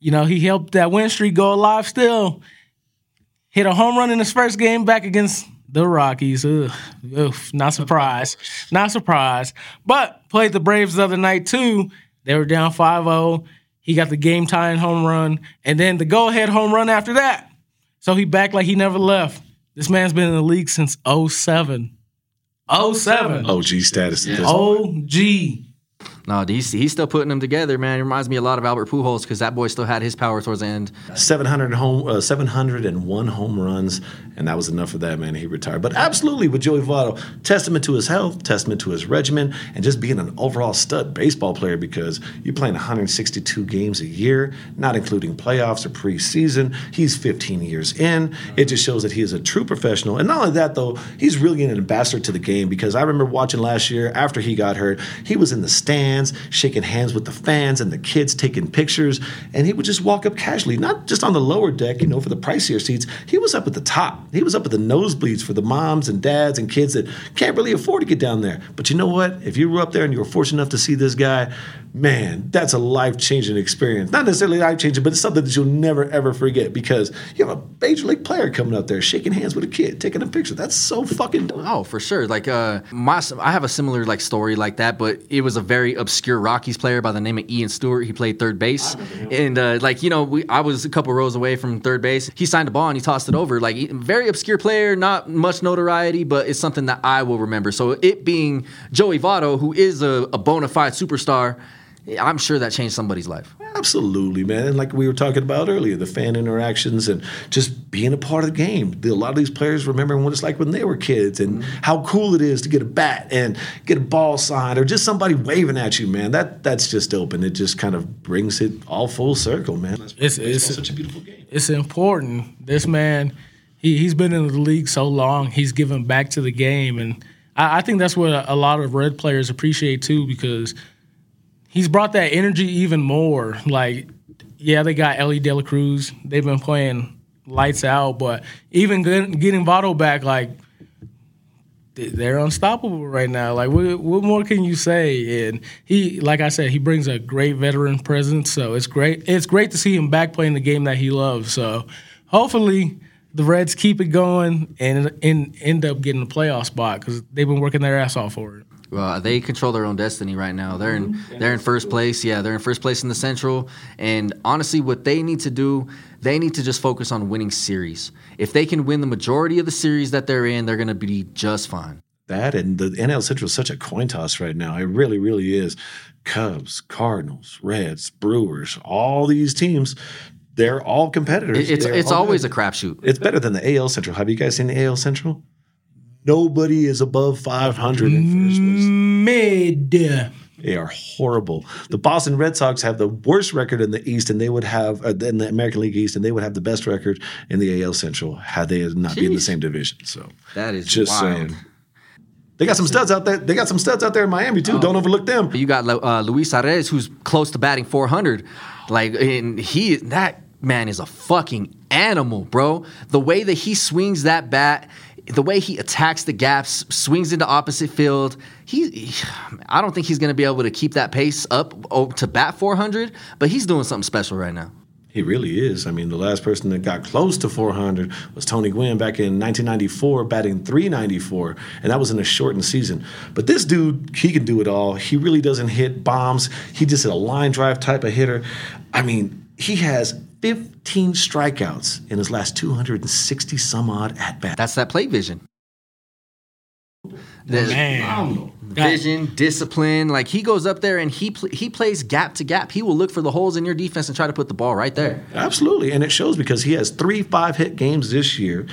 you know he helped that win streak go alive. Still, hit a home run in his first game back against the Rockies. Ugh, oof, not surprised, not surprised. But played the Braves the other night too. They were down 5-0. He got the game tying home run, and then the go ahead home run after that. So he back like he never left. This man's been in the league since 07. 07. OG status at this OG. No, he's, he's still putting them together, man. It reminds me a lot of Albert Pujols because that boy still had his power towards the end. 700 home, uh, 701 home runs, and that was enough for that man. He retired. But absolutely, with Joey Votto, testament to his health, testament to his regimen, and just being an overall stud baseball player because you're playing 162 games a year, not including playoffs or preseason. He's 15 years in. It just shows that he is a true professional. And not only that, though, he's really an ambassador to the game because I remember watching last year after he got hurt, he was in the shaking hands with the fans and the kids taking pictures, and he would just walk up casually, not just on the lower deck, you know, for the pricier seats. He was up at the top. He was up at the nosebleeds for the moms and dads and kids that can't really afford to get down there. But you know what? If you were up there and you were fortunate enough to see this guy, man, that's a life changing experience. Not necessarily life changing, but it's something that you'll never ever forget because you have a major league player coming up there shaking hands with a kid, taking a picture. That's so fucking dope. Oh, for sure. Like uh, my, I have a similar like story like that, but it was a very obscure Rockies player by the name of Ian Stewart. He played third base, and uh, like you know, we, I was a couple rows away from third base. He signed a ball and he tossed it over. Like very obscure player, not much notoriety, but it's something that I will remember. So it being Joey Votto, who is a, a bona fide superstar, I'm sure that changed somebody's life. Absolutely, man. And like we were talking about earlier, the fan interactions and just being a part of the game. A lot of these players remembering what it's like when they were kids and mm-hmm. how cool it is to get a bat and get a ball signed or just somebody waving at you, man. That that's just dope, and it just kind of brings it all full circle, man. It's- Baseball's it's- such a beautiful game. it's important. This man, he, he's been in the league so long, he's given back to the game. And I, I think that's what a, a lot of red players appreciate too, because he's brought that energy even more. Like, yeah, they got Elly De La Cruz. They've been playing lights out, but even getting Votto back, like, they- they're unstoppable right now. Like, what, what more can you say? And he, like I said, he brings a great veteran presence. So it's great. It's great to see him back playing the game that he loves. So hopefully the Reds keep it going and, and end up getting a playoff spot because they've been working their ass off for it. Well, they control their own destiny right now. They're in mm-hmm. they're in first place. Yeah, they're in first place in the Central. And honestly, what they need to do, they need to just focus on winning series. If they can win the majority of the series that they're in, they're going to be just fine. That and the NL Central is such a coin toss right now. It really, really is. Cubs, Cardinals, Reds, Brewers, all these teams, they're all competitors. It's They're it's all always good. a crapshoot. It's better than the AL Central. Have you guys seen the AL Central? Nobody is above 500 in first place. Mid. They are horrible. The Boston Red Sox have the worst record in the East, and they would have uh, in the American League East, and they would have the best record in the AL Central had they not been in the same division. So That is just wild. saying. They got some studs out there. They got some studs out there in Miami too. Don't overlook them. You got uh, Luis Arraez, who's close to batting 400. Like, and he that man is a fucking animal, bro. The way that he swings that bat, the way he attacks the gaps, swings into opposite field. He, he- I don't think he's gonna be able to keep that pace up oh, to bat 400, but he's doing something special right now. He really is. I mean, the last person that got close to 400 was Tony Gwynn back in 1994, batting 394, and that was in a shortened season. But this dude, he can do it all. He really doesn't hit bombs. He just is a line drive type of hitter. I mean, he has 15 strikeouts in his last 260 some odd at bats. That's that plate vision. The- Man. vision, discipline. Like he goes up there and he pl- he plays gap to gap. He will look for the holes in your defense and try to put the ball right there. Absolutely. And it shows because he has three five hit games this year,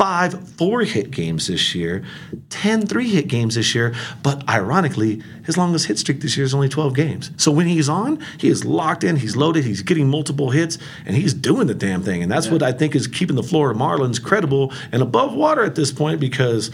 five four hit games this year, 10 three hit games this year. But ironically, his longest hit streak this year is only 12 games. So when he's on, he is locked in, he's loaded, he's getting multiple hits, and he's doing the damn thing. And that's what I think is keeping the Florida Marlins credible and above water at this point because.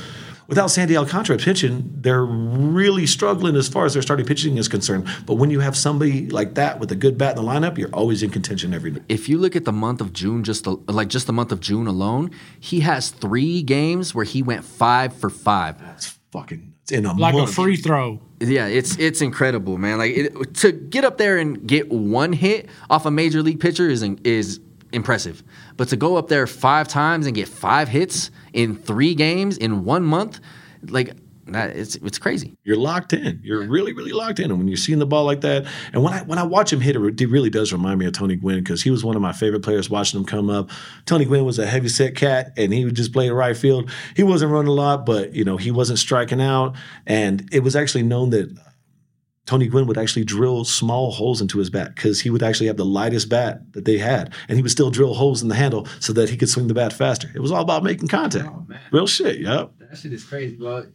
Without Sandy Alcantara pitching, they're really struggling as far as their starting pitching is concerned. But when you have somebody like that with a good bat in the lineup, you're always in contention every day. If you look at the month of June, just the, like just the month of June alone, he has three games where he went five for five. It's fucking in a Like a free throw. Yeah, it's it's incredible, man. Like it, to get up there and get one hit off a major league pitcher is is impressive, but to go up there five times and get five hits in three games in one month, like that, it's it's crazy. You're locked in. You're really, really locked in. And when you're seeing the ball like that, and when I when I watch him hit it, it really does remind me of Tony Gwynn because he was one of my favorite players watching him come up. Tony Gwynn was a heavy set cat, and he would just play right field. He wasn't running a lot, but you know he wasn't striking out, and it was actually known that. Tony Gwynn would actually drill small holes into his bat because he would actually have the lightest bat that they had, and he would still drill holes in the handle so that he could swing the bat faster. It was all about making contact. Oh, Real shit, yep. That shit is crazy. Well,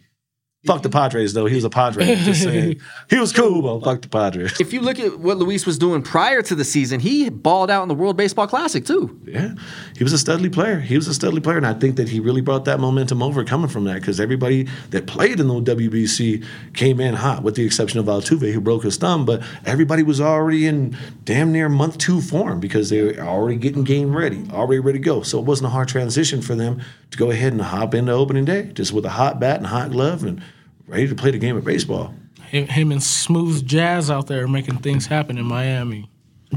Fuck the Padres though. He was a Padre. Just saying. [laughs] He was cool, but fuck the Padres. if you look at what Luis was doing prior to the season, he balled out in the World Baseball Classic too. Yeah, he was a studly player. He was a studly player, and I think that he really brought that momentum over coming from that because everybody that played in the WBC came in hot, with the exception of Altuve who broke his thumb. But everybody was already in damn near month two form because they were already getting game ready, already ready to go. So it wasn't a hard transition for them to go ahead and hop into opening day just with a hot bat and hot glove and ready to play the game of baseball. Him, him and Smooth Jazz out there making things happen in Miami.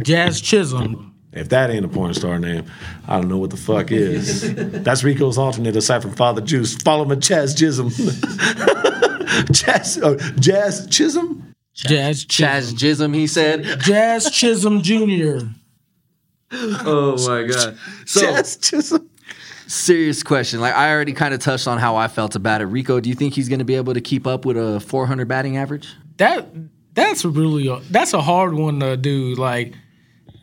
Jazz Chisholm. If that ain't a porn star name, I don't know what the fuck is. That's Rico's alternate aside from Father Juice. Follow him at Chaz Chisholm. [laughs] Chaz, oh, Jazz Chisholm? Jazz Chaz Chisholm. He said. Jazz Chisholm Jr. [laughs] Oh my god. So Jazz Chisholm. Serious question. Like I already kind of touched on how I felt about it. Rico, do you think he's going to be able to keep up with a 400 batting average? That that's really a, that's a hard one to do. Like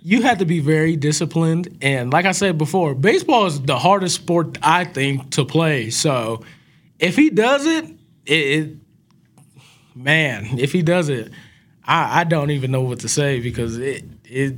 you have to be very disciplined, and like I said before, baseball is the hardest sport I think to play. So if he does it, it, it man, if he does it, I, I don't even know what to say because it it.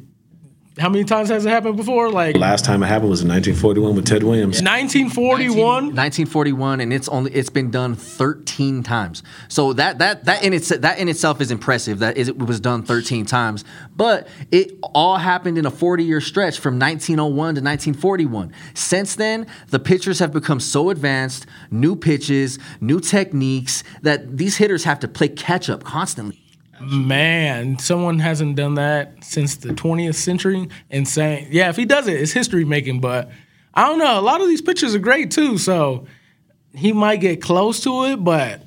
How many times has it happened before? Like Last time it happened was in 1941 with Ted Williams. 1941. 1941 and it's only it's been done 13 times. So that that that in its that in itself is impressive that is- it was done 13 times. But it all happened in a 40-year stretch from 1901 to 1941. Since then, the pitchers have become so advanced, new pitches, new techniques that these hitters have to play catch up constantly. Man, someone hasn't done that since the 20th century. And saying, yeah, if he does it, it's history making. But I don't know. A lot of these pictures are great too. So he might get close to it, but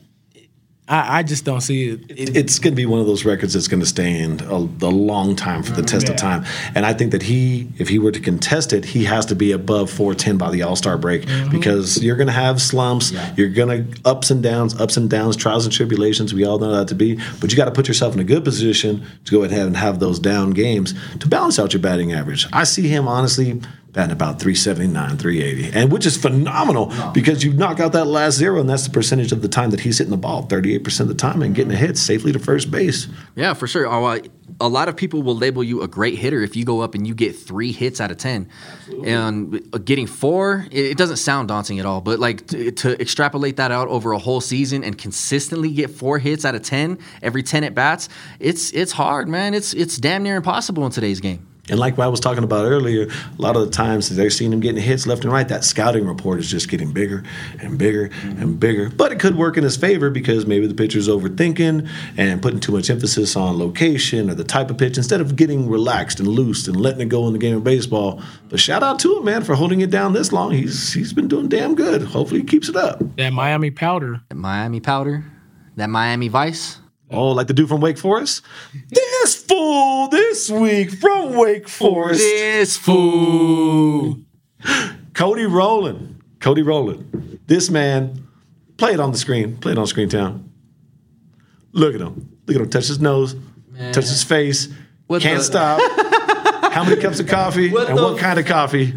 I, I just don't see it. It- It's going to be one of those records that's going to stand a, a long time for the mm-hmm. test of time. And I think that he, if he were to contest it, he has to be above 410 by the All Star break mm-hmm. because you're going to have slumps. You're going to ups and downs, ups and downs, trials and tribulations. We all know that to be. But you got to put yourself in a good position to go ahead and have those down games to balance out your batting average. I see him honestly batting about 379, 380, and which is phenomenal because you knock out that last zero, and that's the percentage of the time that he's hitting the ball, 38% of the time, and getting a hit safely to first base. Yeah, for sure. Oh, a lot of people will label you a great hitter if you go up and you get three hits out of 10. And uh, getting four, it, it doesn't sound daunting at all. But like to, to extrapolate that out over a whole season and consistently get four hits out of 10 every 10 at bats, it's it's hard, man. It's it's damn near impossible in today's game. And like I was talking about earlier, a lot of the times they're seeing him getting hits left and right. That scouting report is just getting bigger and bigger and bigger. But it could work in his favor because maybe the pitcher's overthinking and putting too much emphasis on location or the type of pitch instead of getting relaxed and loose and letting it go in the game of baseball. But shout out to him, man, for holding it down this long. He's he's been doing damn good. Hopefully he keeps it up. That Miami powder. That Miami powder, that Miami Vice. Oh, like the dude from Wake Forest? This fool this week from Wake Forest. This fool. Cody Rowland. Cody Rowland. This man, play it on the screen. Play it on Screen Town. Look at him. Look at him. Touch his nose. Touch his face. What Can't the- stop. [laughs] How many cups of coffee? What and the what kind of coffee?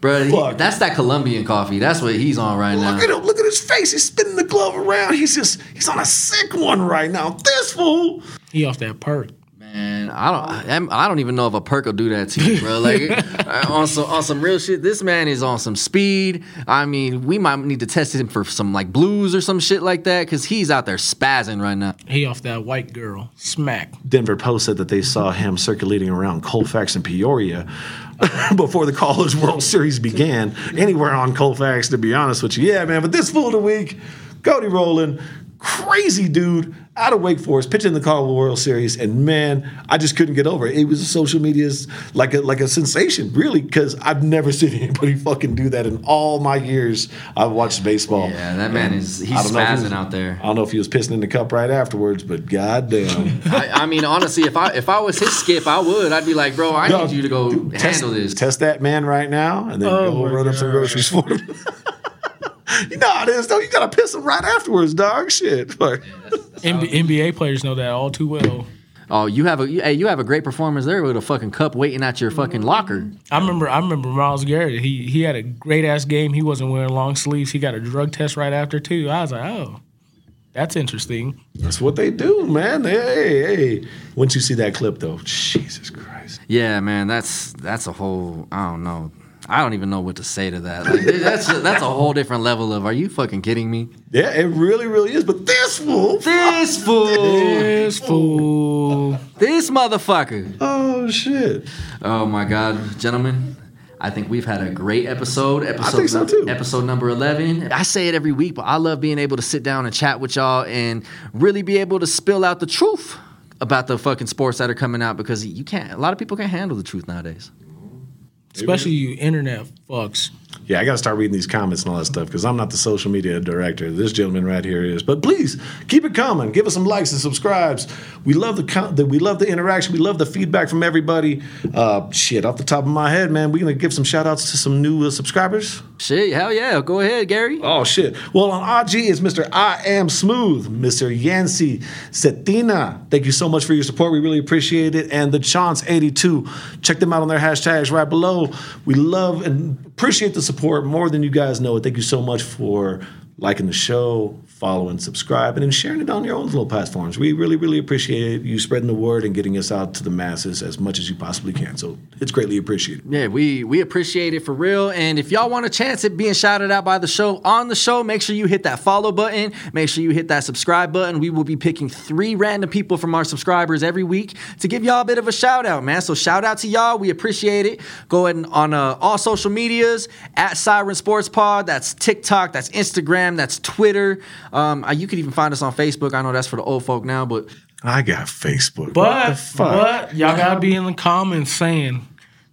Bro, he- that's that Colombian coffee. That's what he's on right now. Look at him. Look his face. He's spinning the glove around. He's just, he's on a sick one right now. This fool. He off that perk. Man, I don't. I'm- don't even know if a perk will do that to you, bro. Like [laughs] uh, on some on some real shit. This man is on some speed. I mean, we might need to test him for some like blues or some shit like that because he's out there spazzing right now. He off that white girl. Smack. Denver Post said that they saw him circulating around Colfax and Peoria [laughs] before the College World Series began. Anywhere on Colfax, to be honest with you. Yeah, man, but this fool of the week, Cody Rowland, crazy dude, out of Wake Forest, pitching the College World Series, and man, I just couldn't get over it. It was social media's like a like a sensation, really, because I've never [laughs] seen anybody fucking do that in all my years I've watched baseball. Yeah, that man is he's I don't know if he spazzing was- out there. I don't know if he was pissing in the cup right afterwards, but goddamn. [laughs] I, I mean, honestly, if I if I was his skip, I would. I'd be like, bro, I No, need you to go dude, test, handle this. Test that man right now, and then Oh go my run up some groceries for him. [laughs] you know how it is, though. You gotta piss him right afterwards, dog. Shit. [laughs] Like, NBA um, players know that all too well. Oh, you have a you, hey, you have a great performance there with a fucking cup waiting at your fucking locker. I remember I remember Myles Garrett. He he had a great ass game. He wasn't wearing long sleeves. He got a drug test right after too. I was like, oh, that's interesting. that's what they do, man. Hey, hey. Once you see that clip, though, Jesus Christ. Yeah, man, that's that's a whole. I don't know. I don't even know what to say to that. Like, that's that's a whole different level of. Are you fucking kidding me? Yeah, it really, really is. But this fool, This fool, This fool. this motherfucker. oh shit. Oh my god, gentlemen. I think we've had a great episode. Episode think so, too. Episode number eleven. I say it every week, but I love being able to sit down and chat with y'all and really be able to spill out the truth about the fucking sports that are coming out because you can't. A lot of people can't handle the truth nowadays. Especially you internet fucks. Yeah, I got to start reading these comments and all that stuff because I'm not the social media director. This gentleman right here is. But please keep it coming. Give us some likes and subscribes. We love the, con- the we love the interaction. We love the feedback from everybody. Uh, shit, off the top of my head, man, we're gonna give some shout outs to some new uh, subscribers. Shit, hell yeah. Go ahead, Gary. Oh shit. Well, on IG it's Mr. I Am Smooth, Mr. Yancy Cetina. Thank you so much for your support. We really appreciate it. And the Chance 82. Check them out on their hashtags right below. We love and appreciate the support more than you guys know. Thank you so much for liking the show, following, subscribing, and sharing it on your own little platforms. We really, really appreciate you spreading the word and getting us out to the masses as much as you possibly can. So it's greatly appreciated. Yeah, we we appreciate it for real. And if y'all want a chance at being shouted out by the show on the show, make sure you hit that follow button. Make sure you hit that subscribe button. We will be picking three random people from our subscribers every week to give y'all a bit of a shout out, man. So shout out to y'all. We appreciate it. Go ahead and on uh, all social medias at Siren Sports Pod. That's TikTok. That's Instagram. That's Twitter. Um, uh, you can even find us on Facebook. I know that's for the old folk now, but I got Facebook. what But the fuck? but y'all gotta be in the comments saying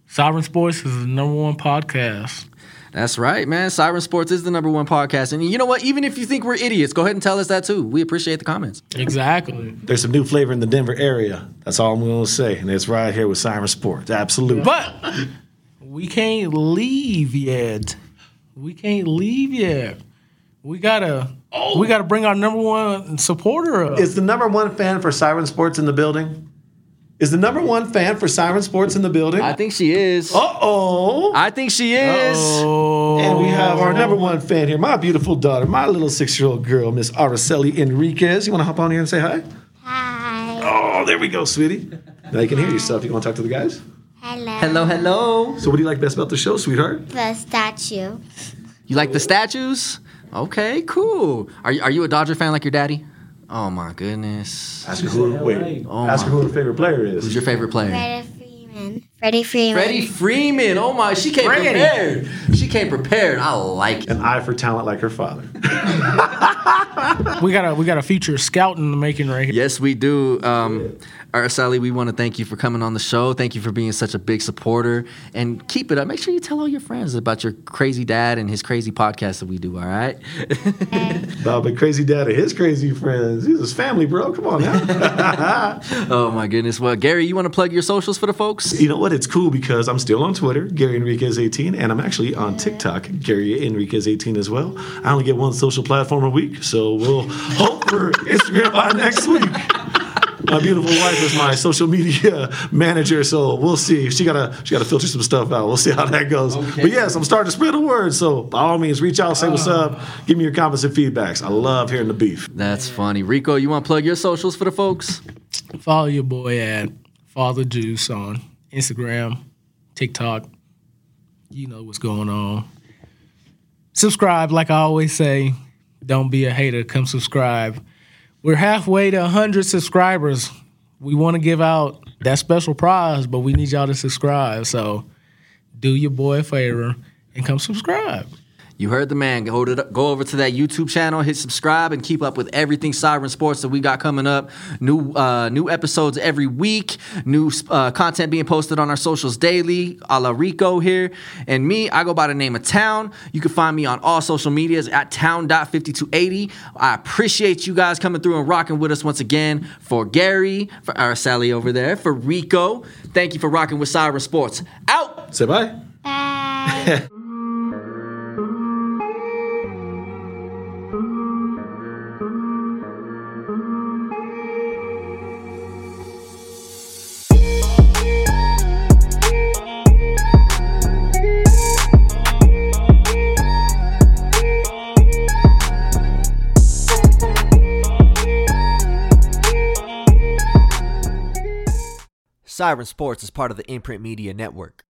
Sovereign Sports is the number one podcast. That's right, man. Siren Sports is the number one podcast. And you know what? Even if you think we're idiots, go ahead and tell us that too. We appreciate the comments. Exactly. There's some new flavor in the Denver area. That's all I'm going to say. And it's right here with Siren Sports. Absolutely. But we can't leave yet. We can't leave yet. We gotta oh. we gotta bring our number one supporter up. Is the number one fan for Siren Sports in the building? is the number one fan for Siren Sports in the building. I think she is. Uh oh. I think she is. Oh, And we have our number one fan here, my beautiful daughter, my little six year old girl, Miss Araceli Enriquez. You want to hop on here and say hi? Hi. Oh, there we go, sweetie. Now you can hear yourself. You want to talk to the guys? Hello. Hello, hello. So, what do you like best about the show, sweetheart? The statue. You like the statues? Okay, cool. Are you, are you a Dodger fan like your daddy? Oh my goodness. Ask her who. Wait. Oh ask her who her favorite player is. Who's your favorite player? Freddie Freeman. Freddie Freeman. Freddie Freeman. Oh my, she came Freddie. prepared. She came prepared. I like it. An eye for talent like her father. [laughs] we got a we got a future scout in the making right here. Yes, we do. Um, Araceli, we want to thank you for coming on the show. Thank you for being such a big supporter. And keep it up. Make sure you tell all your friends about your crazy dad and his crazy podcast that we do, all right? No, but crazy dad and his crazy friends. He's his family, bro. Come on now. [laughs] oh my goodness. Well, Gary, you want to plug your socials for the folks? you know what? It's cool because I'm still on Twitter, Gary Enriquez 18, and I'm actually on TikTok, Gary Enriquez 18 as well. I only get one social platform a week, so we'll [laughs] hope for Instagram by next week. My beautiful wife is my social media [laughs] manager, so we'll see. She gotta she gotta filter some stuff out. We'll see how that goes. But yes, I'm starting to spread the word. So by all means, reach out, say what's ah. up, give me your comments and feedbacks. I love hearing the beef. That's funny. Rico, you want to plug your socials for the folks? Follow your boy at Father Juice on Instagram, TikTok. You know what's going on. Subscribe, like I always say. Don't be a hater. Come subscribe. We're halfway to 100 subscribers. We want to give out that special prize, but we need y'all to subscribe. So do your boy a favor and come subscribe. You heard the man. Go, to, go over to that YouTube channel, hit subscribe, and keep up with everything Siren Sports that we got coming up. New uh, new episodes every week. New uh, content being posted on our socials daily. A la Rico here. And me, I go by the name of Town. You can find me on all social medias at town.5280. I appreciate you guys coming through and rocking with us once again. For Gary, for Araceli over there, for Rico, thank you for rocking with Siren Sports. Out! Say bye. Bye. [laughs] Siren Sports is part of the Imprint Media Network.